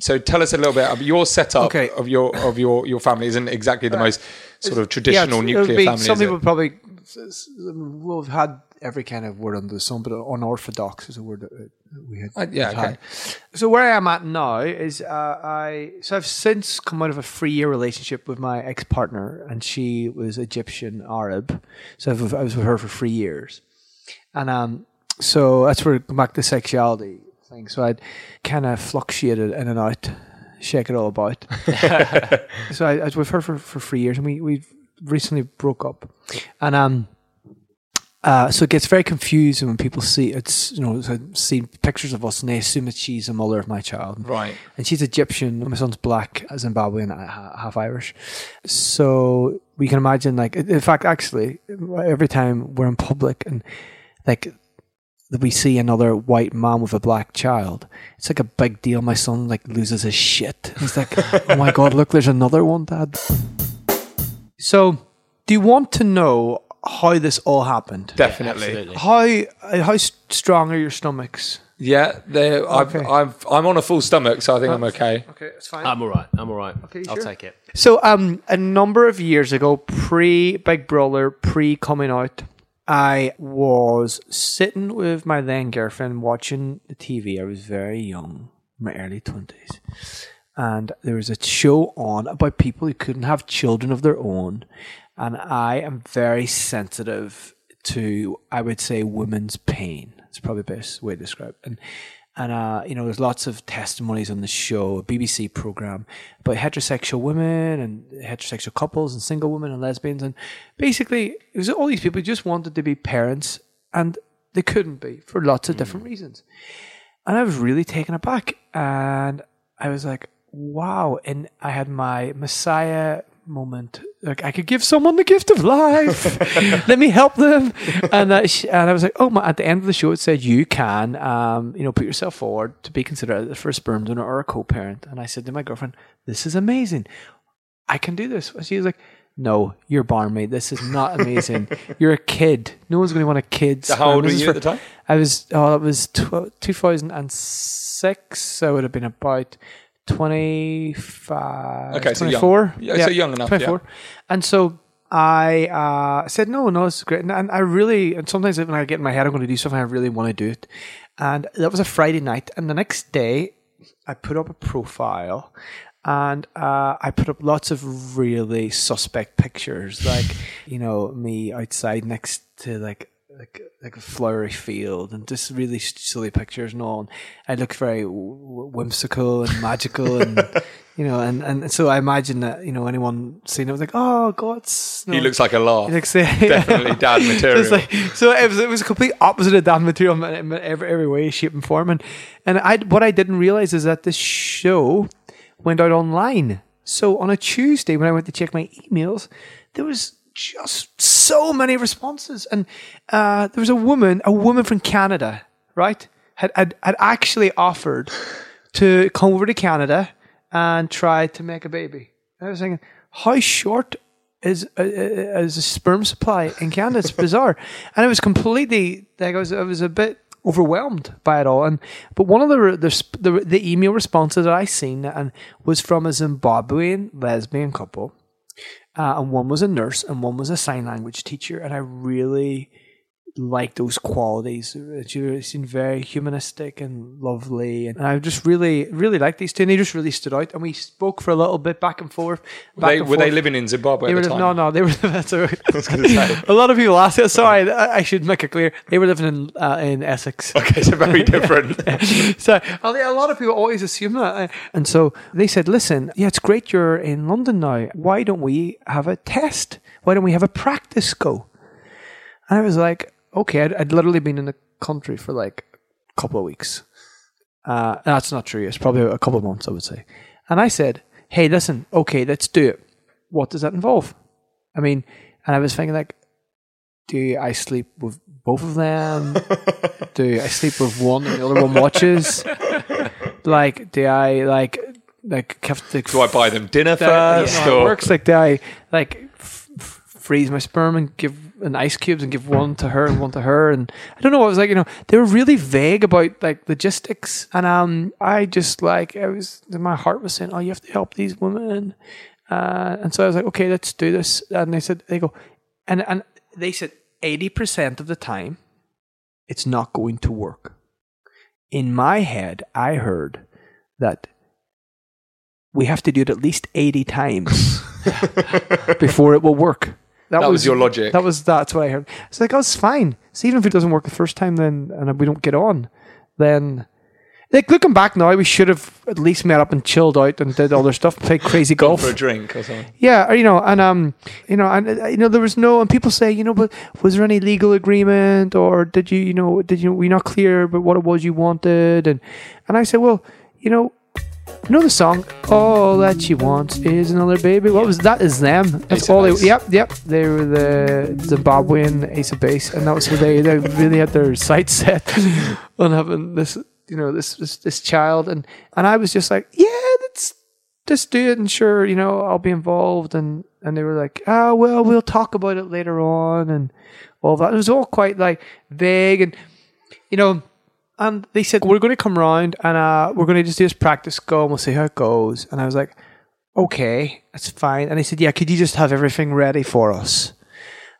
So tell us a little bit of your setup Okay. of your of your your family isn't exactly the most sort of traditional would nuclear be- family. Some is it? people probably s- will have had every kind of word under the sun, but unorthodox is a word that uh, we had. Uh, yeah, had. okay. So where I am at now is uh, I so I've since come out of a three year relationship with my ex partner, and she was Egyptian Arab. So I've, I was with her for three years, and um, so that's where back to sexuality thing. So I'd kind of fluctuated in and out, shake it all about. so I, I was with her for, for three years, and we we recently broke up, and um. Uh, so it gets very confusing when people see it's you know so see pictures of us and they assume that she's the mother of my child, Right. And she's Egyptian. My son's black, as Zimbabwean, half Irish. So we can imagine, like, in fact, actually, every time we're in public and like we see another white mom with a black child, it's like a big deal. My son like loses his shit. He's like, "Oh my god, look, there's another one, Dad." So, do you want to know how this all happened? Definitely. absolutely. How uh, how strong are your stomachs? Yeah, they're- I've, Okay. I've, I'm on a full stomach, so I think I'm okay. Okay, it's fine. I'm all right. I'm all right. Okay, I'll sure. take it. So, um, a number of years ago, pre Big Brother, pre coming out, I was sitting with my then girlfriend watching the TV. I was very young, my early 20s. And there was a show on about people who couldn't have children of their own. And I am very sensitive to, I would say, women's pain. It's probably the best way to describe it. And and uh, you know, there's lots of testimonies on the show, a BBC program about heterosexual women and heterosexual couples and single women and lesbians, and basically, it was all these people who just wanted to be parents and they couldn't be for lots of different reasons. And I was really taken aback, and I was like, "Wow!" And I had my Messiah moment. Like I could give someone the gift of life. Let me help them. And uh, sh- and I was like, oh my! At the end of the show, it said you can, um, you know, put yourself forward to be considered for a sperm donor or a co-parent. And I said to my girlfriend, "This is amazing. I can do this." She was like. No, you're barmaid. This is not amazing. you're a kid. No one's going to want a kid. So how old were you at the time? I was. Oh, it was tw- 2006. I would have been about 25. Okay, so young. 24. Yeah, so young enough, yeah. And so I uh, said, no, no, it's great. And, and I really, and sometimes when I get in my head, I'm going to do something, I really want to do it. And that was a Friday night. And the next day, I put up a profile and uh, I put up lots of really suspect pictures, like you know me outside next to like like like a flowery field, and just really silly pictures and all. And I look very whimsical and magical, and you know, and, and so I imagine that you know anyone seeing it was like, oh God, you He looks like a laugh. looks- yeah. Definitely dad material. Just like, so it was, it was a complete opposite of dad material in, in every, every way, shape, and form. And, and I, what I didn't realize is that this show went out online. So on a Tuesday, when I went to check my emails, there was just so many responses. And uh, there was a woman, a woman from Canada, right, had, had, had actually offered to come over to Canada and try to make a baby. I was thinking, how short is uh, uh, is a sperm supply in Canada? It's bizarre, and it was completely like I was I was a bit overwhelmed by it all. And but one of the the the, the email responses that I seen and was from a Zimbabwean lesbian couple, uh, and one was a nurse and one was a sign language teacher, and I really like those qualities. She seemed very humanistic and lovely, and I just really, really liked these two. And they just really stood out. And we spoke for a little bit back and forth. Back they, and were they living in Zimbabwe They at were the time? no, no, they were. That's right. a lot of people ask it. Sorry, I I should make it clear. They were living in uh, in Essex. Okay, so very different. so a a lot of people always assume that, and so they said, "Listen, yeah, it's great you're in London now. Why don't we have a test? Why don't we have a practice go?" And I was like, "Okay." I'd, I'd literally been in the country for like a couple of weeks. Uh, that's not true. It's probably a couple of months, I would say. And I said, "Hey, listen, okay, let's do it. What does that involve?" I mean, and I was thinking like, do I sleep with both of them? do I sleep with one and the other one watches? Like, do I like like have to? Do I buy them dinner first? know, how it works like do I like f- f- freeze my sperm and give an ice cubes and give one to her and one to her and I don't know. I was like, you know, they were really vague about like logistics, and um, I just like I was my heart was saying, oh, you have to help these women, uh, and so I was like, okay, let's do this, and they said they go, and and they said eighty percent of the time, it's not going to work. In my head, I heard that we have to do it at least 80 times before it will work. That was your logic. That was that's what I heard. It's like, oh, it's fine. So even if it doesn't work the first time, then and we don't get on, then like looking back now, we should have at least met up and chilled out and did other stuff, played crazy golf for a drink or something. yeah, or, you know, and um, you know, and uh, you know, there was no, and people say, you know, but was there any legal agreement, or did you, you know, did you, were you not clear about what it was you wanted, and and I said, well, you know, you know the song, all that she wants is another baby. What was that? Is them? That's Ace all they. Base. Yep, yep. They were the Zimbabwean Ace of Base, and that was where they they really had their sights set on having this, you know, this this this child, and and I was just like, yeah, that's just do it and sure, you know, I'll be involved. And, and they were like, oh, well, we'll talk about it later on. And all that. It was all quite like vague. And, you know, and they said, we're going to come round and uh, we're going to just do this practice go and we'll see how it goes. And I was like, okay, that's fine. And they said, yeah, could you just have everything ready for us?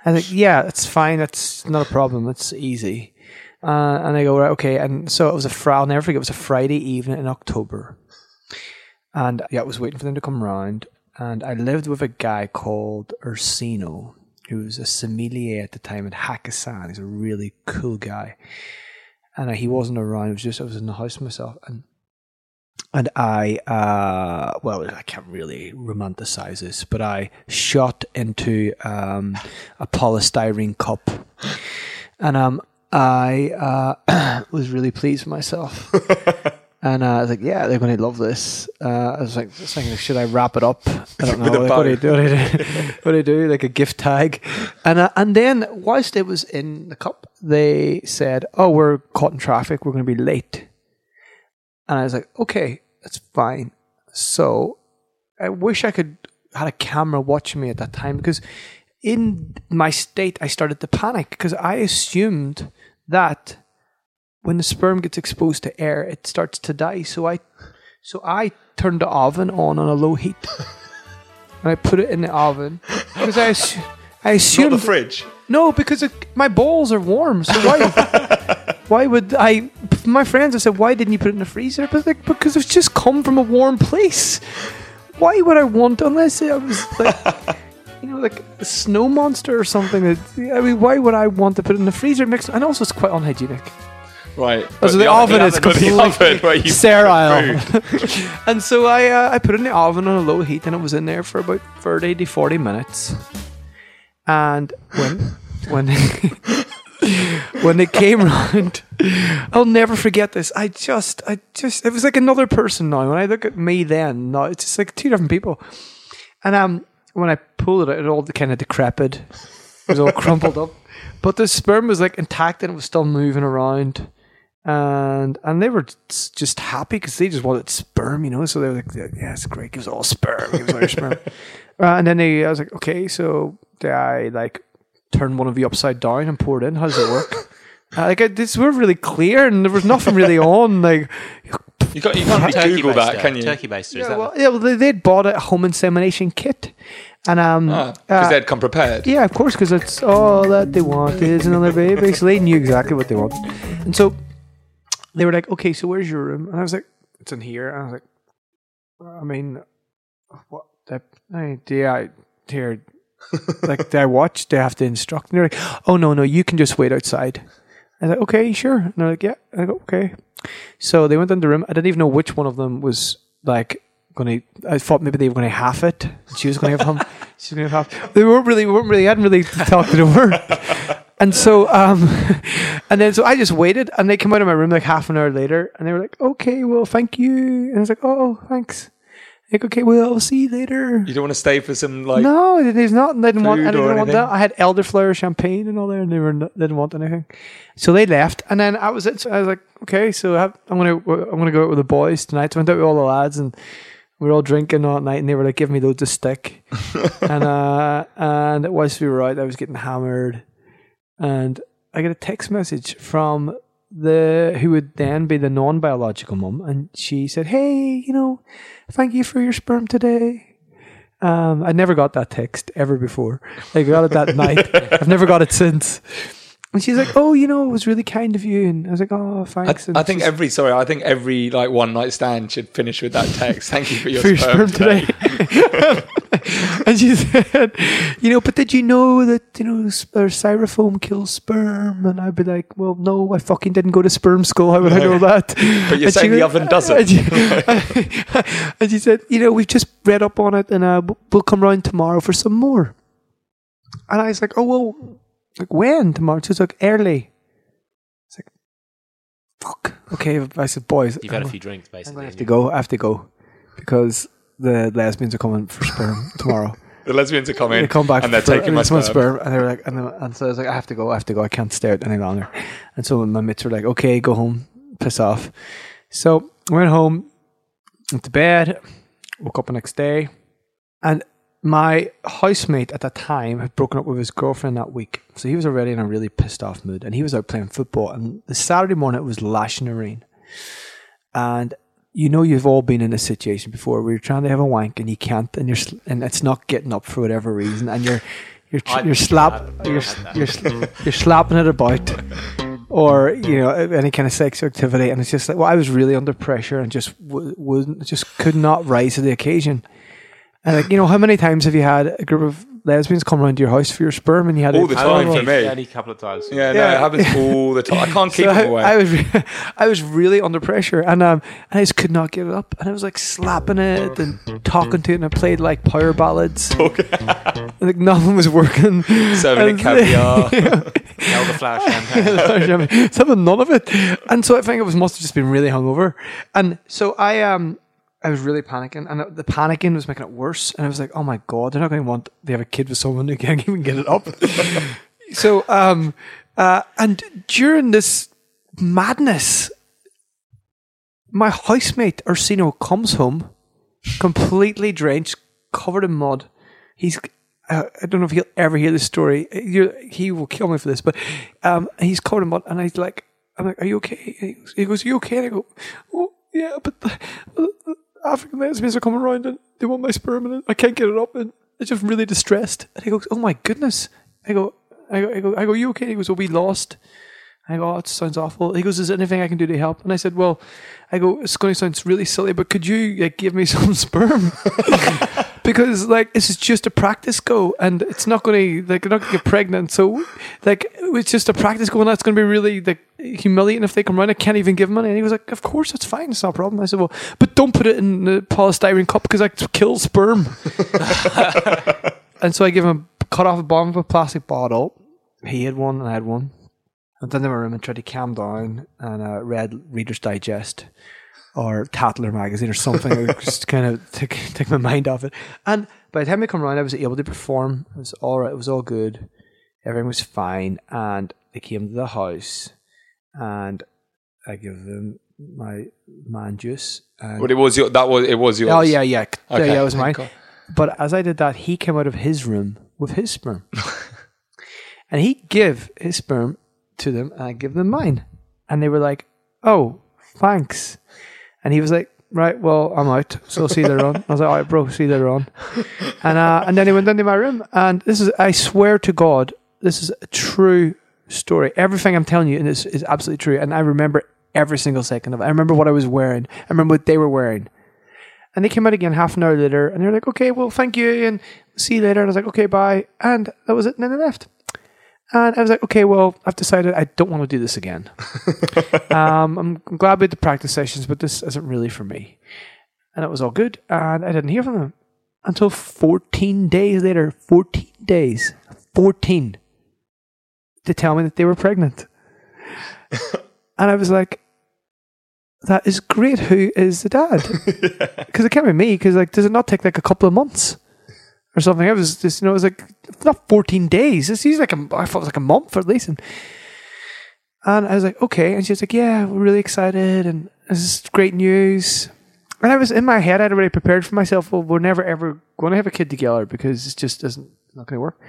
I was like, yeah, that's fine. That's not a problem. It's easy. Uh, and I go, right, okay. And so it was a Friday, I'll never forget, it was a Friday evening in October. And yeah, I was waiting for them to come round. And I lived with a guy called Ursino, who was a sommelier at the time in Hakkasan. He's a really cool guy. And he wasn't around. It was just, I was in the house myself. And and I, uh, well, I can't really romanticize this, but I shot into um, a polystyrene cup, and um, I uh, was really pleased with myself. And uh, I was like, "Yeah, they're going to love this." Uh, I was like, thinking, "Should I wrap it up?" I don't know. Like, what, do bow. do? What, do you do? what do you do? Like a gift tag, and uh, and then whilst it was in the cup, they said, "Oh, we're caught in traffic. We're going to be late." And I was like, "Okay, that's fine." So I wish I could had a camera watching me at that time because in my state I started to panic because I assumed that when the sperm gets exposed to air it starts to die. So I so I turned the oven on on a low heat and I put it in the oven because I assu- I Not the fridge. no, because it, my balls are warm. So why? why would I? My friends have said, "Why didn't you put it in the freezer?" But like, because it's just come from a warm place. Why would I want unless it was like, you know, like a snow monster or something? That, I mean, why would I want to put it in the freezer? Mix, and also it's quite unhygienic. Right. So But the, oven is completely oven where you sterile. and so I uh, I put it in the oven on a low heat, and it was in there for about thirty to forty minutes. And when when when it came round, I'll never forget this. I just I just it was like another person now. When I look at me then, now it's just like two different people. And um, when I pulled it out, it all kind of decrepit. It was all crumpled up. But the sperm was like intact and it was still moving around. And and they were just happy because they just wanted sperm, you know. So they were like, "Yeah, it's great. Give us all sperm. Give us all your sperm." Uh, and then they, I was like, "Okay, so do I like turn one of you upside down and pour it in? How does it work?" Uh, like I, this were really clear, and there was nothing really on. Like, You can't, you can't really Turkey Google that, can you? Turkey baster. Yeah, well, yeah, well, they, they'd bought a home insemination kit, and um, Because uh, they'd come prepared. yeah, of course, because that's all that they want is another baby. So they knew exactly what they wanted. And so they were like, okay, so where's your room? And I was like, it's in here. And I was like, I mean, what? The, I, do I, here, like, do I watch? Do I have to instruct? And they're like, oh, no, no, you can just wait outside. I was like, okay, sure. And they're like, yeah. And I go, okay. So they went in the room. I didn't even know which one of them was like going to. I thought maybe they were going to half it. She was going to have him. She was going to have half. They weren't really. weren't really. I hadn't really talked it over. And so, um, and then so I just waited, and they came out of my room like half an hour later, and they were like, "Okay, well, thank you." And I was like, "Oh, thanks." Like, okay, well, I'll see you later. You don't want to stay for some like. no, there's not. They didn't want. I didn't want that. I had elderflower champagne and all there, and they were not, didn't want anything. So they left, and then I was. it. So I was like, okay, so I I'm gonna I'm gonna go out with the boys tonight. So I went out with all the lads, and we were all drinking all night, and they were like giving me loads of stick, and uh, and whilst we were out, I was getting hammered, and I get a text message from the who would then be the non-biological mum, and she said, "Hey, you know, thank you for your sperm today." Um, I never got that text ever before. I got it that night. I've never got it since. And she's like, "Oh, you know, it was really kind of you." And I was like, "Oh, thanks." And I think every sorry, I think every like one night stand should finish with that text. Thank you for your, for sperm, sperm today. and she said, "You know, but did you know that you know s- or styrofoam kills sperm?" And I'd be like, "Well, no, I fucking didn't go to sperm school. How would I know that?" But you're And saying the goes- oven doesn't. And she, and she said, "You know, we've just read up on it, and uh, we'll come round tomorrow for some more." And I was like, "Oh well, like when tomorrow?" She was like, "Early." It's like, "Fuck." Okay, I said, "Boys, You've had a I'm- few drinks, I'm basically. gonna have to go. I have to go because the lesbians are coming for sperm tomorrow. The lesbians are coming. They come back and they're for, taking my it's my sperm. and they were like, and, then- and so I was like, I have to go. I have to go. I can't stay out any longer. And so my mates were like, okay, go home, piss off. So I went home, went to bed, woke up the next day, and my housemate at that time had broken up with his girlfriend that week. So he was already in a really pissed off mood and he was out playing football. And the Saturday morning it was lashing the rain. And you know you've all been in a situation before where you're trying to have a wank and you can't and you're sl- and it's not getting up for whatever reason and you're you're I- you're slap you're had you're you're slapping it about, or you know any kind of sexual activity, and it's just like well, I was really under pressure and just w- wouldn't just could not rise to the occasion. And like you know, how many times have you had a group of lesbians come around to your house for your sperm, and you had All the time for me. Any couple of times. Yeah, no, Yeah. it happens all the time. I can't keep So them I, away. I was, re- I was really under pressure, and um, and I just could not get it up, and I was like slapping it and talking to it, and I played like power ballads. And, like nothing was working. Serving And- it caviar. Elderflower champagne. Some none of it, and so I think it was must have just been really hungover, and so I um. I was really panicking, and the panicking was making it worse. And I was like, "Oh my god, they're not going to want they have a kid with someone who can't even get it up." so, um, uh, and during this madness, my housemate Ursino comes home completely drenched, covered in mud. He's uh, I don't know if he'll ever hear this story. You're, he will kill me for this, but um, he's covered in mud, and he's like, "I'm like, are you okay?" He goes, "Are you okay?" And I go, "Oh yeah, but the, the African lesbians are coming around and they want my sperm, and I can't get it up, and I'm just really distressed." And he goes, "Oh my goodness!" I go, I go, I go, I go, you okay? He goes, "Oh, we lost." I go, oh, it sounds awful. He goes, is there anything I can do to help? And I said, well, I go, it's going to sound really silly, but could you like, give me some sperm? because like this is just a practice go, and it's not going to like not going to get pregnant. So like it's just a practice go, and that's going to be really like humiliating if they come around. I can't even give money. And he was like, of course, it's fine, it's not a problem. I said, well, but don't put it in the polystyrene cup because I kills sperm. and so I give him a cut off the bottom of a plastic bottle. He had one, and I had one. I went into my room and tried to calm down and uh, read Reader's Digest or Tatler magazine or something. that just kind of take, take my mind off it. And by the time I come around, I was able to perform. It was all right. It was all good. Everything was fine. And they came to the house and I give them my man juice. And But it was your. That was it. Was yours. Oh yeah, yeah, yeah, Okay, yeah. It was thank mine. But as I did that, he came out of his room with his sperm, and he give his sperm to them, and I give them mine, and they were like, "Oh, thanks," and he was like. Right, well, I'm out. So see you later on. I was like, all right, bro, see you later on. And uh, and then he went into my room, and this is, I swear to God, this is a true story. Everything I'm telling you is, is absolutely true, and I remember every single second of it. I remember what I was wearing. I remember what they were wearing. And they came out again half an hour later and they were like, okay, well, thank you and see you later. And I was like, okay, bye. And that was it. And then they left. And I was like, okay, well, I've decided I don't want to do this again. um, I'm glad we had the practice sessions, but this isn't really for me. And it was all good. And I didn't hear from them until 14 days later. 14 days. 14 to tell me that they were pregnant. and I was like, that is great. Who is the dad? Because it can't be me. Because like, does it not take like a couple of months or something? I was just, you know, it was like not fourteen days. It's usually like a, I thought it was like a month at least. And, and I was like, okay. And she was like, yeah, we're really excited, and this is great news. And I was in my head, I'd already prepared for myself. Well, we're never ever going to have a kid together because it just isn't not going to work.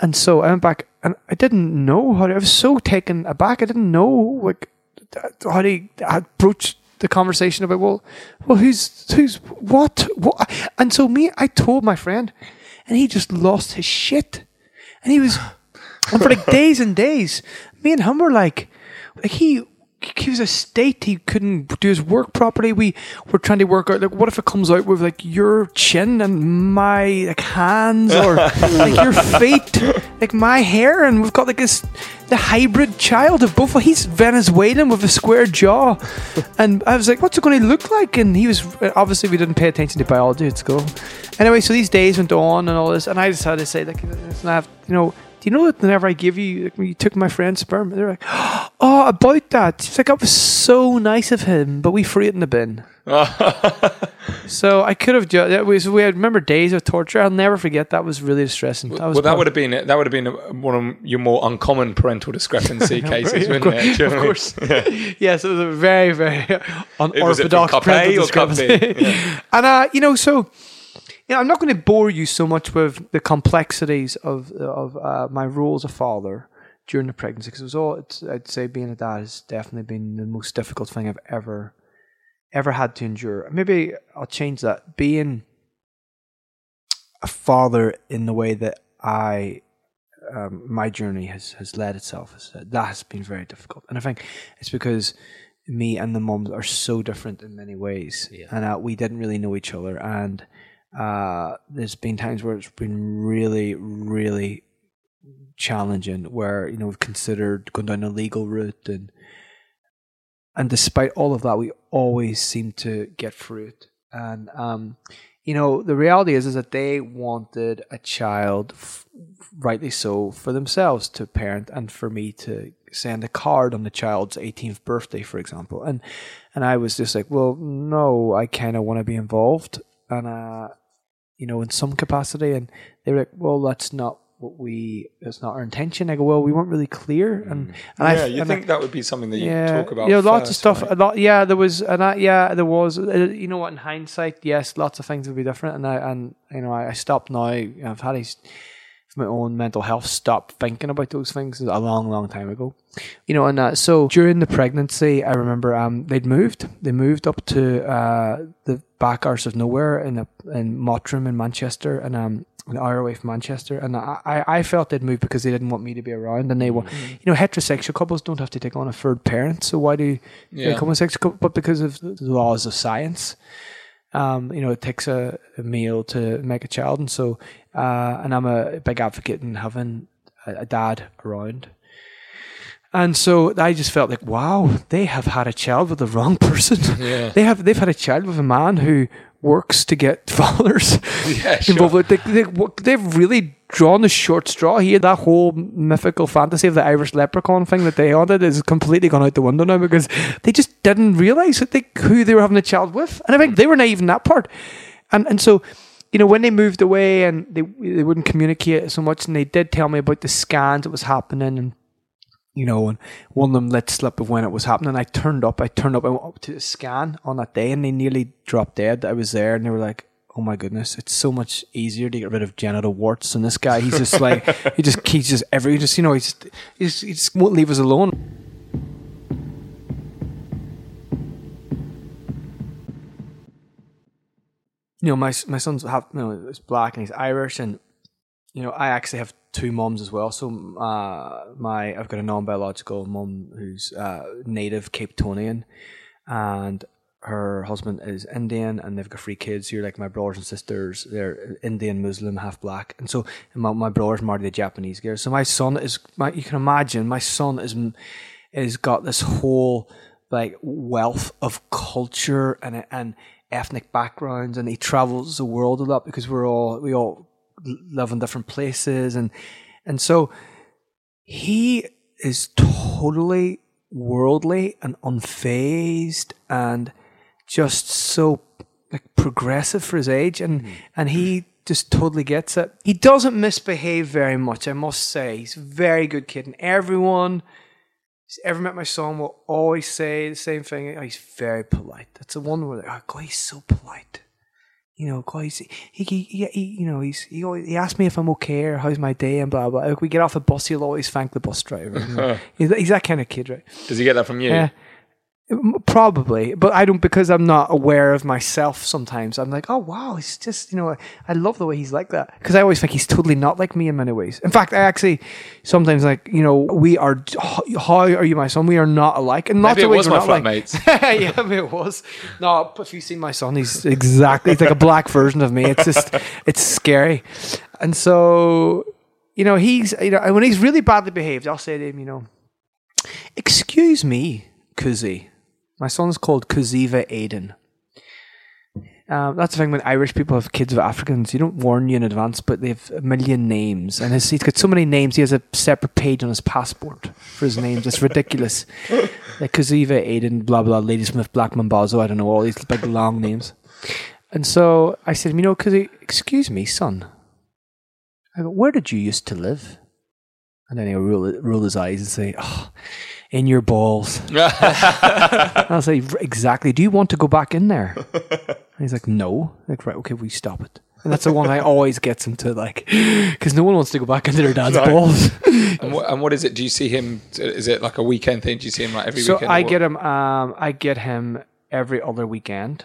And so I went back, and I didn't know how. To, I was so taken aback. I didn't know like how to approach the conversation about well, well, who's who's what what, and so me, I told my friend, and he just lost his shit, and he was, and for like days and days, me and him were like, like he. He was a state. He couldn't do his work properly. We were trying to work out like, what if it comes out with like your chin and my like hands, or like your feet, like my hair, and we've got like this the hybrid child of both. He's Venezuelan with a square jaw, and I was like, "What's it going to look like?" And he was obviously we didn't pay attention to biology at school. Anyway, so these days went on and all this, and I decided to say, like, I have, you know, do you know that whenever I give you, like, when you took my friend's sperm, they're like, "Oh, about that." She's like, "That was so nice of him," but we threw it in the bin. So I could have. Ju- that was we had remember days of torture. I'll never forget. That was really distressing. That was well, that would have been that would have been one of your more uncommon parental discrepancy cases, wouldn't course, it? You of know what I mean? course. yes, it was a very, very was it from unorthodox parental or cup B? discrepancy. and uh, you know, so you know, I'm not going to bore you so much with the complexities of of uh, my role as a father during the pregnancy because it was all. It's, I'd say being a dad has definitely been the most difficult thing I've ever ever had to endure. Maybe I'll change that. Being a father in the way that I um, my journey has has led itself. That has been very difficult, and I think it's because me and the mums are so different in many ways, Yeah. and uh, we didn't really know each other. And uh, there's been times where it's been really, really challenging, where you know we've considered going down a legal route, and and despite all of that, we always seem to get through it. And um, you know, the reality is is that they wanted a child, f- rightly so, for themselves to parent, and for me to send a card on the child's 18th birthday, for example. And and I was just like, well, no, I kind of want to be involved, and uh, you know, in some capacity. And they were like, well, that's not what we, that's not our intention. I go, well, we weren't really clear, and and I yeah, you and I- think that would be something that you yeah, talk about? Yeah, lots of stuff. right? A lot. Yeah, there was, and I, yeah, there was. Uh, you know what? In hindsight, yes, lots of things would be different. And I, and you know, I, I stopped now. I've had these, my own mental health, stopped thinking about those things a long, long time ago. You know, and uh, so during the pregnancy, I remember um they'd moved. They moved up to uh the back arse of nowhere in a, in Mottram in Manchester, and um. An hour away from Manchester, and I, I felt they'd move because they didn't want me to be around, and they were, you know, heterosexual couples don't have to take on a third parent, so why do Yeah. homosexual couple? But because of the laws of science, um, you know, it takes a, a male to make a child, and so, uh, and I'm a big advocate in having a, a dad around. And so I just felt like, wow, they have had a child with the wrong person. Yeah. they have they've had a child with a man who works to get fathers Yeah, sure. involved. They, they, they've really drawn the short straw here. That whole mythical fantasy of the Irish leprechaun thing that they wanted is completely gone out the window now because they just didn't realize that they, who they were having a child with, and I think they were naive in that part. And and so, you know, when they moved away and they they wouldn't communicate so much, and they did tell me about the scans that was happening and you know, and one of them let slip of when it was happening. I turned up, I turned up, I went up to the scan on that day and they nearly dropped dead. I was there and they were like, oh my goodness, it's so much easier to get rid of genital warts. And this guy, he's just like, he just, he's just every, just, you know, he's, he's, he just won't leave us alone. You know, my my son's have you know, is black and he's Irish, and you know, I actually have two moms as well. So, uh, my I've got a non-biological mom who's uh, native Capetonian, and her husband is Indian, and they've got three kids. Who are like my brothers and sisters. They're Indian, Muslim, half black, and so my, my brother's married a Japanese girl. So my son is my. You can imagine my son is is got this whole like wealth of culture and and ethnic backgrounds, and he travels the world a lot because we're all we all live in different places, and and so he is totally worldly and unfazed and just so like progressive for his age. And hmm. and he just totally gets it. He doesn't misbehave very much i must say. He's a very good kid. And everyone who's ever met my son will always say the same thing. Oh, he's very polite. That's the one where they're, oh god he's so polite you know, guys, he, he, he, he you know, he's he always, he asks me if I'm okay or how's my day and blah blah. Like we get off the bus, he'll always thank the bus driver. he's, he's that kind of kid, right? Does he get that from you? Yeah. M- Probably, but I don't because I'm not aware of myself. Sometimes I'm like, oh wow, he's just you know, I love the way he's like that because I always think he's totally not like me in many ways. In fact, I actually sometimes like you know we are. How are you, my son? We are not alike, and not Maybe it was my not like- flatmates. yeah, maybe it was. No, if you see my son, he's exactly it's like a black version of me. It's just it's scary, and so you know he's you know when he's really badly behaved, I'll say to him, you know, excuse me, Kuzi. My son's called Kuziva Aiden. Um, that's the thing when Irish people have kids of Africans, you don't warn you in advance, but they have a million names. And his, he's got so many names, he has a separate page on his passport for his names. It's ridiculous. like Kuziva, Aiden, blah, blah, Ladysmith, Black Mambazo, I don't know, all these big long names. And so I said, you know, Kuzi, excuse me, son. I go, where did you used to live? And then he'll roll, roll his eyes and say, oh, in your balls. I'll say, exactly. Do you want to go back in there? And he's like, no. Like, right, okay, we stop it. And that's the one I always gets him to like, because no one wants to go back into their dad's balls. And what, and what is it? Do you see him? Is it like a weekend thing? Do you see him like every so weekend? I get him. Um, I get him every other weekend.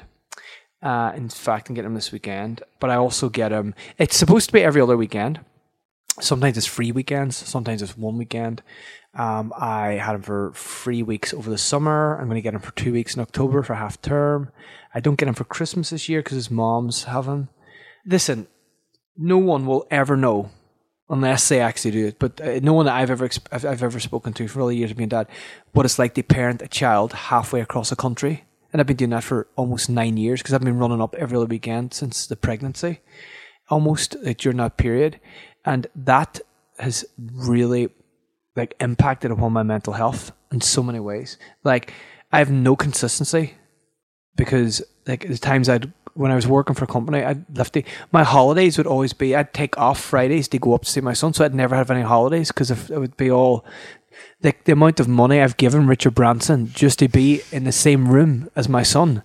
Uh, in fact, I get him this weekend, but I also get him. It's supposed to be every other weekend, sometimes it's free weekends, sometimes it's one weekend. Um, I had him for three weeks over the summer. I'm going to get him for two weeks in October for half term. I don't get him for Christmas this year because his mom's him. Listen, no one will ever know unless they actually do it. But uh, no one that I've ever I've, I've ever spoken to for all the years of being dad, what it's like to parent a child halfway across the country. And I've been doing that for almost nine years because I've been running up every other weekend since the pregnancy, almost uh, during that period, and that has really like impacted upon my mental health in so many ways. Like I have no consistency because like the times I'd when I was working for a company, I'd left the, my holidays would always be I'd take off Fridays to go up to see my son, so I'd never have any holidays because it would be all like the amount of money I've given Richard Branson just to be in the same room as my son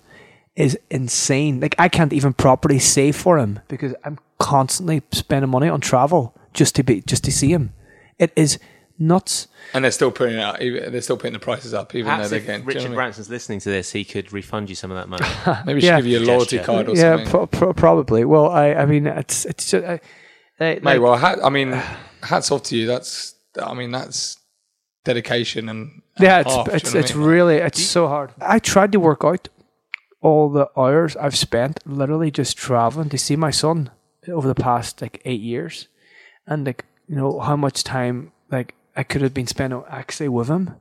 is insane. Like I can't even properly save for him because I'm constantly spending money on travel just to be just to see him. It is nuts. And they're still putting it out. They're still putting the prices up, even Perhaps though if they're getting. Richard do you know Branson's listening to this, he could refund you some of that money. what I mean? Maybe we should give you a loyalty Gesture. card or yeah, something. pro- pro- probably. Well, I I mean it's it's just. I, I, Mate, like- well, hat, I mean, hats off to you. That's, I mean, that's dedication and. Yeah, it's half, do you it's know it's I mean? really it's so hard. I tried to work out all the hours I've spent literally just traveling to see my son over the past like eight years, and like you know how much time like I could have been spending actually with him.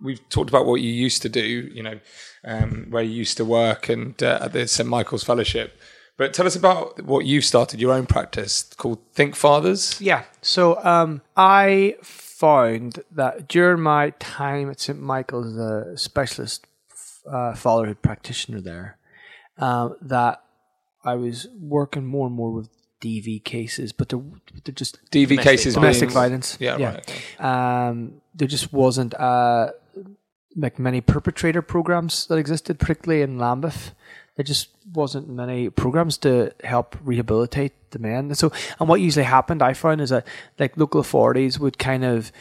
we've talked about what you used to do, you know, um, where you used to work and uh, at the St Michael's Fellowship. But tell us about what you've started your own practice called Think Fathers. Yeah. So um, I found that during my time at St Michael's, as a specialist uh, fatherhood practitioner there, um, that I was working more and more with DV cases, but they're, they're just DV Domestic cases, domestic violence. Yeah, Yeah. right. okay. um, there just wasn't uh, like many perpetrator programs that existed, particularly in Lambeth. There just wasn't many programs to help rehabilitate the men. And so, and what usually happened, I found, is that like local authorities would kind of,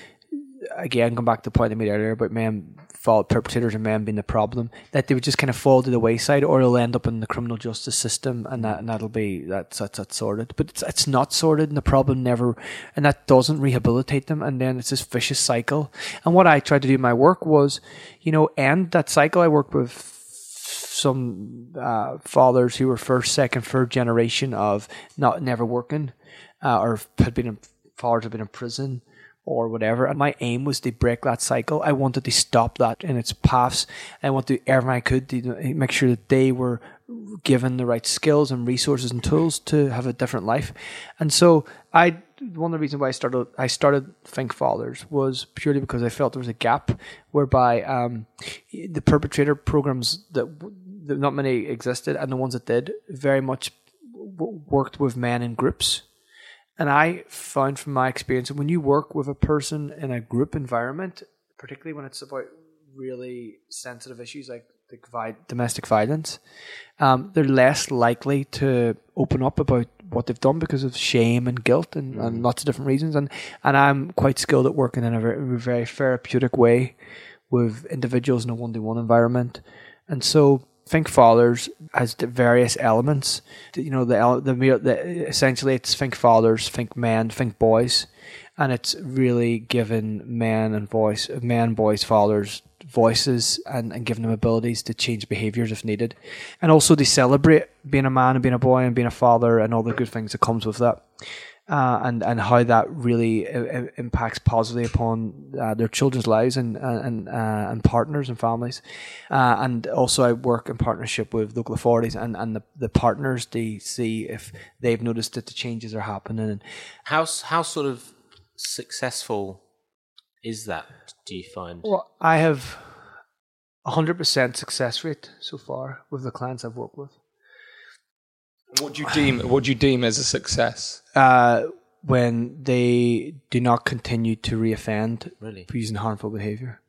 again, come back to the point I made earlier about men fault perpetrators and men being the problem, that they would just kind of fall to the wayside, or they'll end up in the criminal justice system, and that and that'll be that's that's, that's sorted. But it's it's not sorted, and the problem never, and that doesn't rehabilitate them, and then it's this vicious cycle. And what I tried to do in my work was, you know, end that cycle. I worked with some uh, fathers who were first, second, third generation of not never working, uh, or had been in, fathers had been in prison or whatever. And my aim was to break that cycle. I wanted to stop that in its paths. I wanted to everything I could to make sure that they were given the right skills and resources and tools to have a different life. And so I one of the reasons why I started I started Think Fathers was purely because I felt there was a gap whereby um, the perpetrator programs that, that not many existed and the ones that did very much worked with men in groups. And I found from my experience that when you work with a person in a group environment, particularly when it's about really sensitive issues like domestic violence, um, they're less likely to open up about what they've done because of shame and guilt and, and lots of different reasons. And and I'm quite skilled at working in a very, very therapeutic way with individuals in a one to one environment. And so Think Fathers has various elements. You know, the, the, the essentially it's Think Fathers, Think Men, Think Boys, and it's really given men and voice, men, boys, fathers voices and, and giving them abilities to change behaviors if needed, and also they celebrate being a man and being a boy and being a father and all the good things that comes with that. Uh, and and how that really uh, impacts positively upon uh, their children's lives and and uh, and partners and families, uh, and also I work in partnership with local authorities and, and the, the partners to see if they've noticed that the changes are happening. And how how sort of successful is that? Do you find? well, I have a hundred percent success rate so far with the clients I've worked with. What do you deem? What do you deem as a success? Uh, when they do not continue to reoffend Really? for using harmful behavior.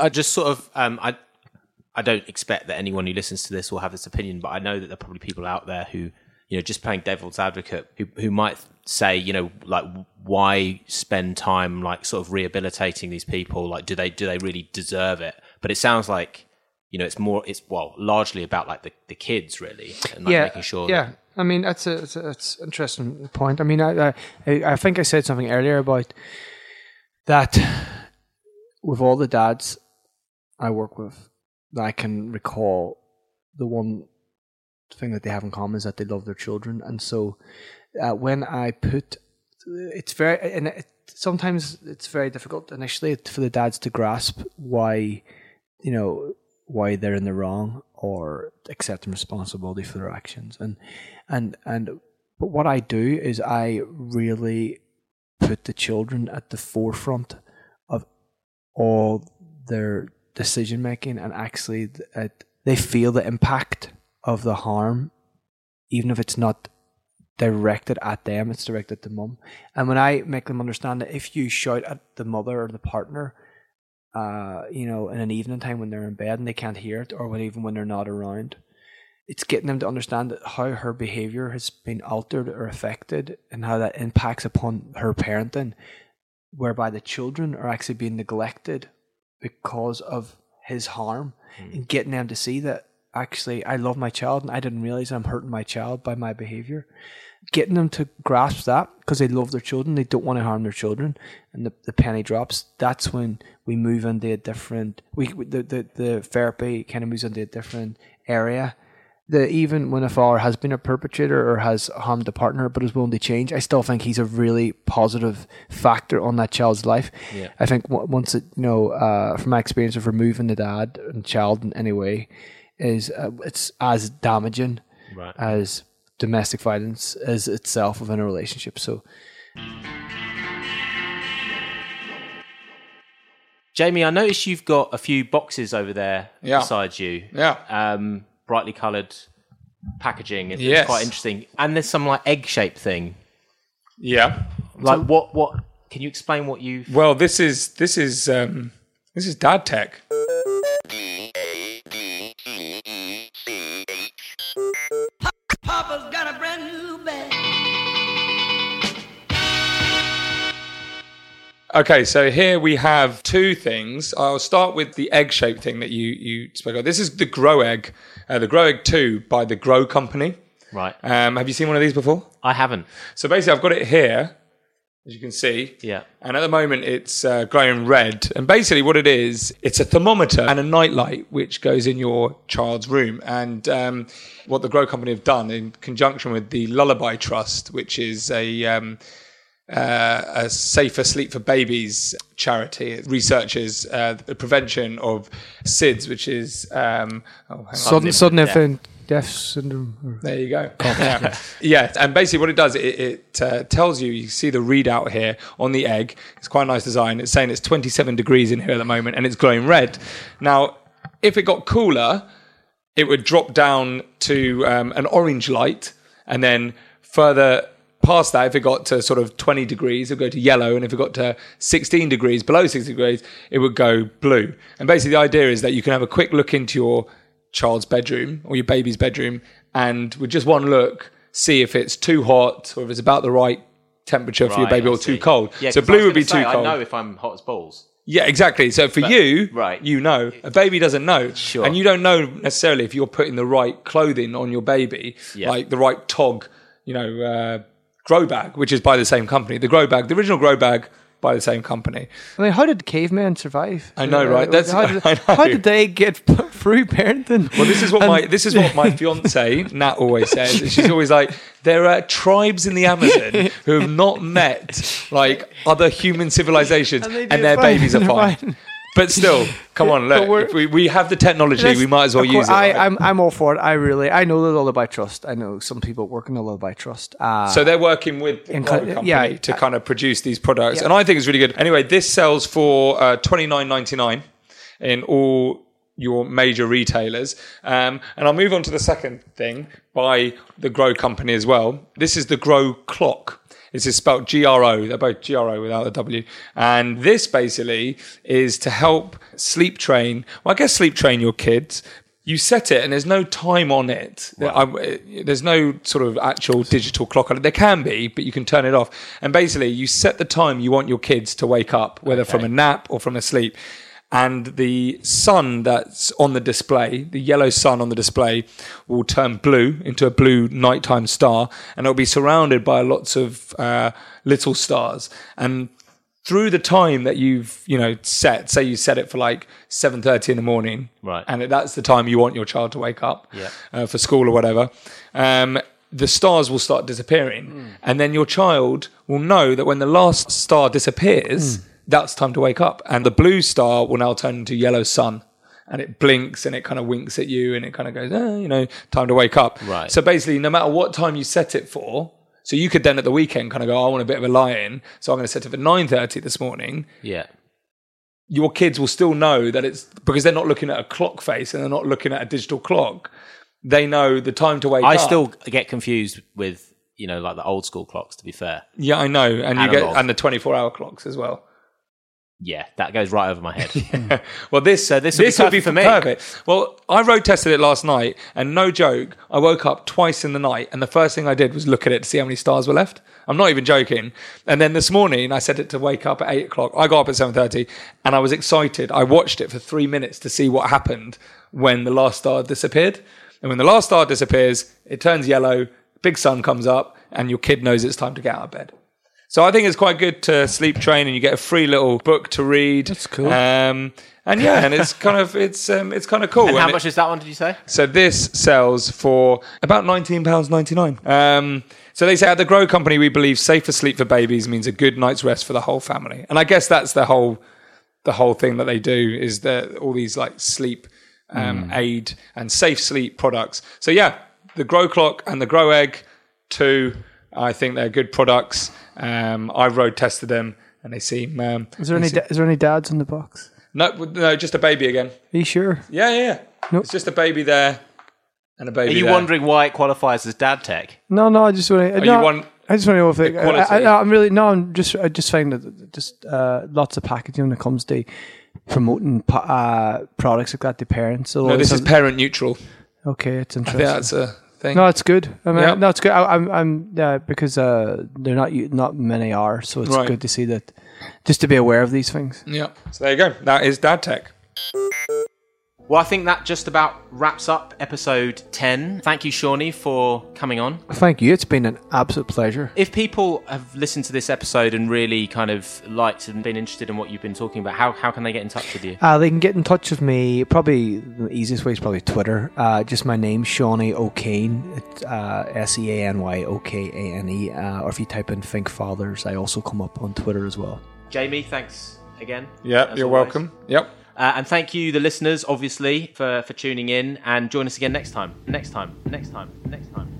I just sort of um, I I don't expect that anyone who listens to this will have this opinion, but I know that there are probably people out there who you know just playing devil's advocate who who might say you know like why spend time like sort of rehabilitating these people like do they do they really deserve it? But it sounds like you know it's more it's well largely about like the, the kids really and like yeah, making sure Yeah, I mean that's a it's, a, it's an interesting point. I mean, I, I I think I said something earlier about that with all the dads I work with, that I can recall the one thing that they have in common is that they love their children, and so uh, when I put, it's very and it, sometimes it's very difficult initially for the dads to grasp why, you know, why they're in the wrong or accepting responsibility for their actions, and and and but what I do is I really put the children at the forefront of all their decision making and actually they feel the impact of the harm even if it's not directed at them it's directed at the mum. And when i make them understand that if you shout at the mother or the partner uh, you know in an evening time when they're in bed and they can't hear it or when even when they're not around it's getting them to understand how her behavior has been altered or affected and how that impacts upon her parenting whereby the children are actually being neglected because of his harm Hmm. and getting them to see that actually I love my child and I didn't realize I'm hurting my child by my behavior. Getting them to grasp that because they love their children, they don't want to harm their children, and the, the penny drops. That's when we move into a different. We the, the the therapy kind of moves into a different area. The even when a father has been a perpetrator or has harmed a partner but is willing to change, I still think he's a really positive factor on that child's life. Yeah. I think once it, you know, uh, from my experience of removing the dad and child in any way, is uh, it's as damaging Right. as domestic violence is itself within a relationship. So Jamie, I noticed you've got a few boxes over there Yeah. beside you. Yeah. Um, brightly coloured packaging. It's Yes. quite interesting. And there's some like egg shaped thing. Yeah. Like what? What? Can you explain what you? Well, this is this is um, this is dad tech. Okay, so here we have two things. I'll start with the egg-shaped thing that you you spoke of. This is the Gro Egg, uh, the Gro Egg Two by the Gro Company. Right. Um, have you seen one of these before? I haven't. So basically, I've got it here, as you can see. Yeah. And at the moment, it's uh, glowing red. And basically, what it is, it's a thermometer and a nightlight which goes in your child's room. And um, what the Gro Company have done in conjunction with the Lullaby Trust, which is a um, uh, a safer sleep for babies charity, it researches uh, the prevention of SIDS, which is um, oh, hang on. sudden sudden infant death syndrome. There you go. Yeah. yeah, and basically what it does, it, it uh, tells you. You see the readout here on the egg. It's quite a nice design. It's saying it's 27 degrees in here at the moment, and it's glowing red. Now, if it got cooler, it would drop down to um, an orange light, and then further past that, if it got to sort of 20 degrees, it would go to yellow, and if it got to 16 degrees, below 60 degrees, it would go blue. And basically, the idea is that you can have a quick look into your child's bedroom or your baby's bedroom, and with just one look, see if it's too hot or if it's about the right temperature for your baby I or too cold. Yeah, so 'cause I was blue would be gonna too cold. I know if I'm hot as balls. Yeah, exactly. So for you, right. you know, a baby doesn't know, Sure. and you don't know necessarily if you're putting the right clothing on your baby, Yeah. like the right tog, you know, uh, grow bag, which is by the same company. The grow bag, the original grow bag, by the same company. I mean, how did cavemen survive? I know, right? Uh, That's- how, did, how did they get through parenting? Well, this is what And- my this is what my fiance Nat always says. She's always like, there are tribes in the Amazon who have not met like other human civilizations, And and, their fine. babies are fine. fine. But still, come on, look. we, we have the technology, we might as well of use it. I, I'm I'm all for it. I really I know the Lullaby Trust. I know some people work in the Lullaby Trust. Uh, So they're working with the company yeah, to kind of produce these products, Yeah. and I think it's really good. Anyway, this sells for uh, twenty nine ninety nine in all your major retailers. Um, and I'll move on to the second thing by the Gro company as well. This is the Gro Clock. This is spelled G R O. They're both G R O without the W. And this basically is to help sleep train. Well, I guess sleep train your kids. You set it, and there's no time on it. There's no sort of actual digital clock on it. There can be, but you can turn it off. And basically, you set the time you want your kids to wake up, whether from a nap or from a sleep. And the sun that's on the display, the yellow sun on the display, will turn blue into a blue nighttime star, and it'll be surrounded by lots of uh, little stars. And through the time that you've you know set, say you set it for like seven thirty in the morning, Right. and that's the time you want your child to wake up Yeah. uh, for school or whatever. Um, the stars will start disappearing, and then your child will know that when the last star disappears, that's time to wake up, and the blue star will now turn into yellow sun. And it blinks and it kind of winks at you and it kind of goes, ah, you know, time to wake up. Right. So basically, no matter what time you set it for, so you could then at the weekend kind of go, I want a bit of a lie in, so I'm going to set it for nine thirty this morning. Yeah. Your kids will still know that it's because they're not looking at a clock face and they're not looking at a digital clock. They know the time to wake I up. still get confused with you know like the old school clocks. To be fair, yeah, I know, and you get and the twenty four hour clocks as well. Yeah, that goes right over my head. Well, this So this would be perfect for me. Perfect. Well, I road tested it last night, and no joke, I woke up twice in the night, and the first thing I did was look at it to see how many stars were left. I'm not even joking. And then this morning, I set it to wake up at eight o'clock. I got up at seven thirty, and I was excited. I watched it for three minutes to see what happened when the last star disappeared. And when the last star disappears, it turns yellow. Big sun comes up, and your kid knows it's time to get out of bed. So I think it's quite good to sleep train, and you get a free little book to read. That's cool. Um, and yeah, and it's kind of it's um, it's kind of cool. and how And much it- is that one? Did you say? so this sells for about nineteen pounds ninety nine. Um, so they say at the Gro Company, we believe safer sleep for babies means a good night's rest for the whole family, and I guess that's the whole the whole thing that they do is that all these like sleep um, aid and safe sleep products. So yeah, the Gro Clock and the Gro Egg, two, I think they're good products. Um, I've road tested them, and they seem. Um, Is there they any seem- da- is there any dads in the box? no, no, just a baby again. Are you sure? Yeah, yeah, yeah. Nope. It's just a baby there and a baby Are you there. wondering why it qualifies as dad tech? No, no. I just want to. Are no, you want I just want to know if it, the I, quality? I, no, I'm really no. I'm just I just find that just uh, lots of packaging when it comes to promoting uh, products like that to parents. So No, this is parent neutral. okay. It's I think interesting. that's a thing. No, it's good. I mean, Yeah. no, it's good. I, I'm, I'm, yeah, because uh, they're not, u- not many are, so it's Right. good to see that, just to be aware of these things. Yeah. So there you go. That is Dad Tech. Well, I think that just about wraps up episode 10. Thank you, Seány, for coming on. Thank you. It's been an absolute pleasure. If people have listened to this episode and really kind of liked and been interested in what you've been talking about, how, how can they get in touch with you? Uh, they can get in touch with me. Probably the easiest way is probably Twitter. Uh, just my name, Seány O'Kane. Uh, S E A N Y O K A N E. Uh, or if you type in Think Fathers, I also come up on Twitter as well. Jamie, thanks again. Yeah, you're always. welcome. Yep. Uh, and thank you, the listeners, obviously, for, for tuning in. And join us again next time. Next time. Next time. Next time. Next time.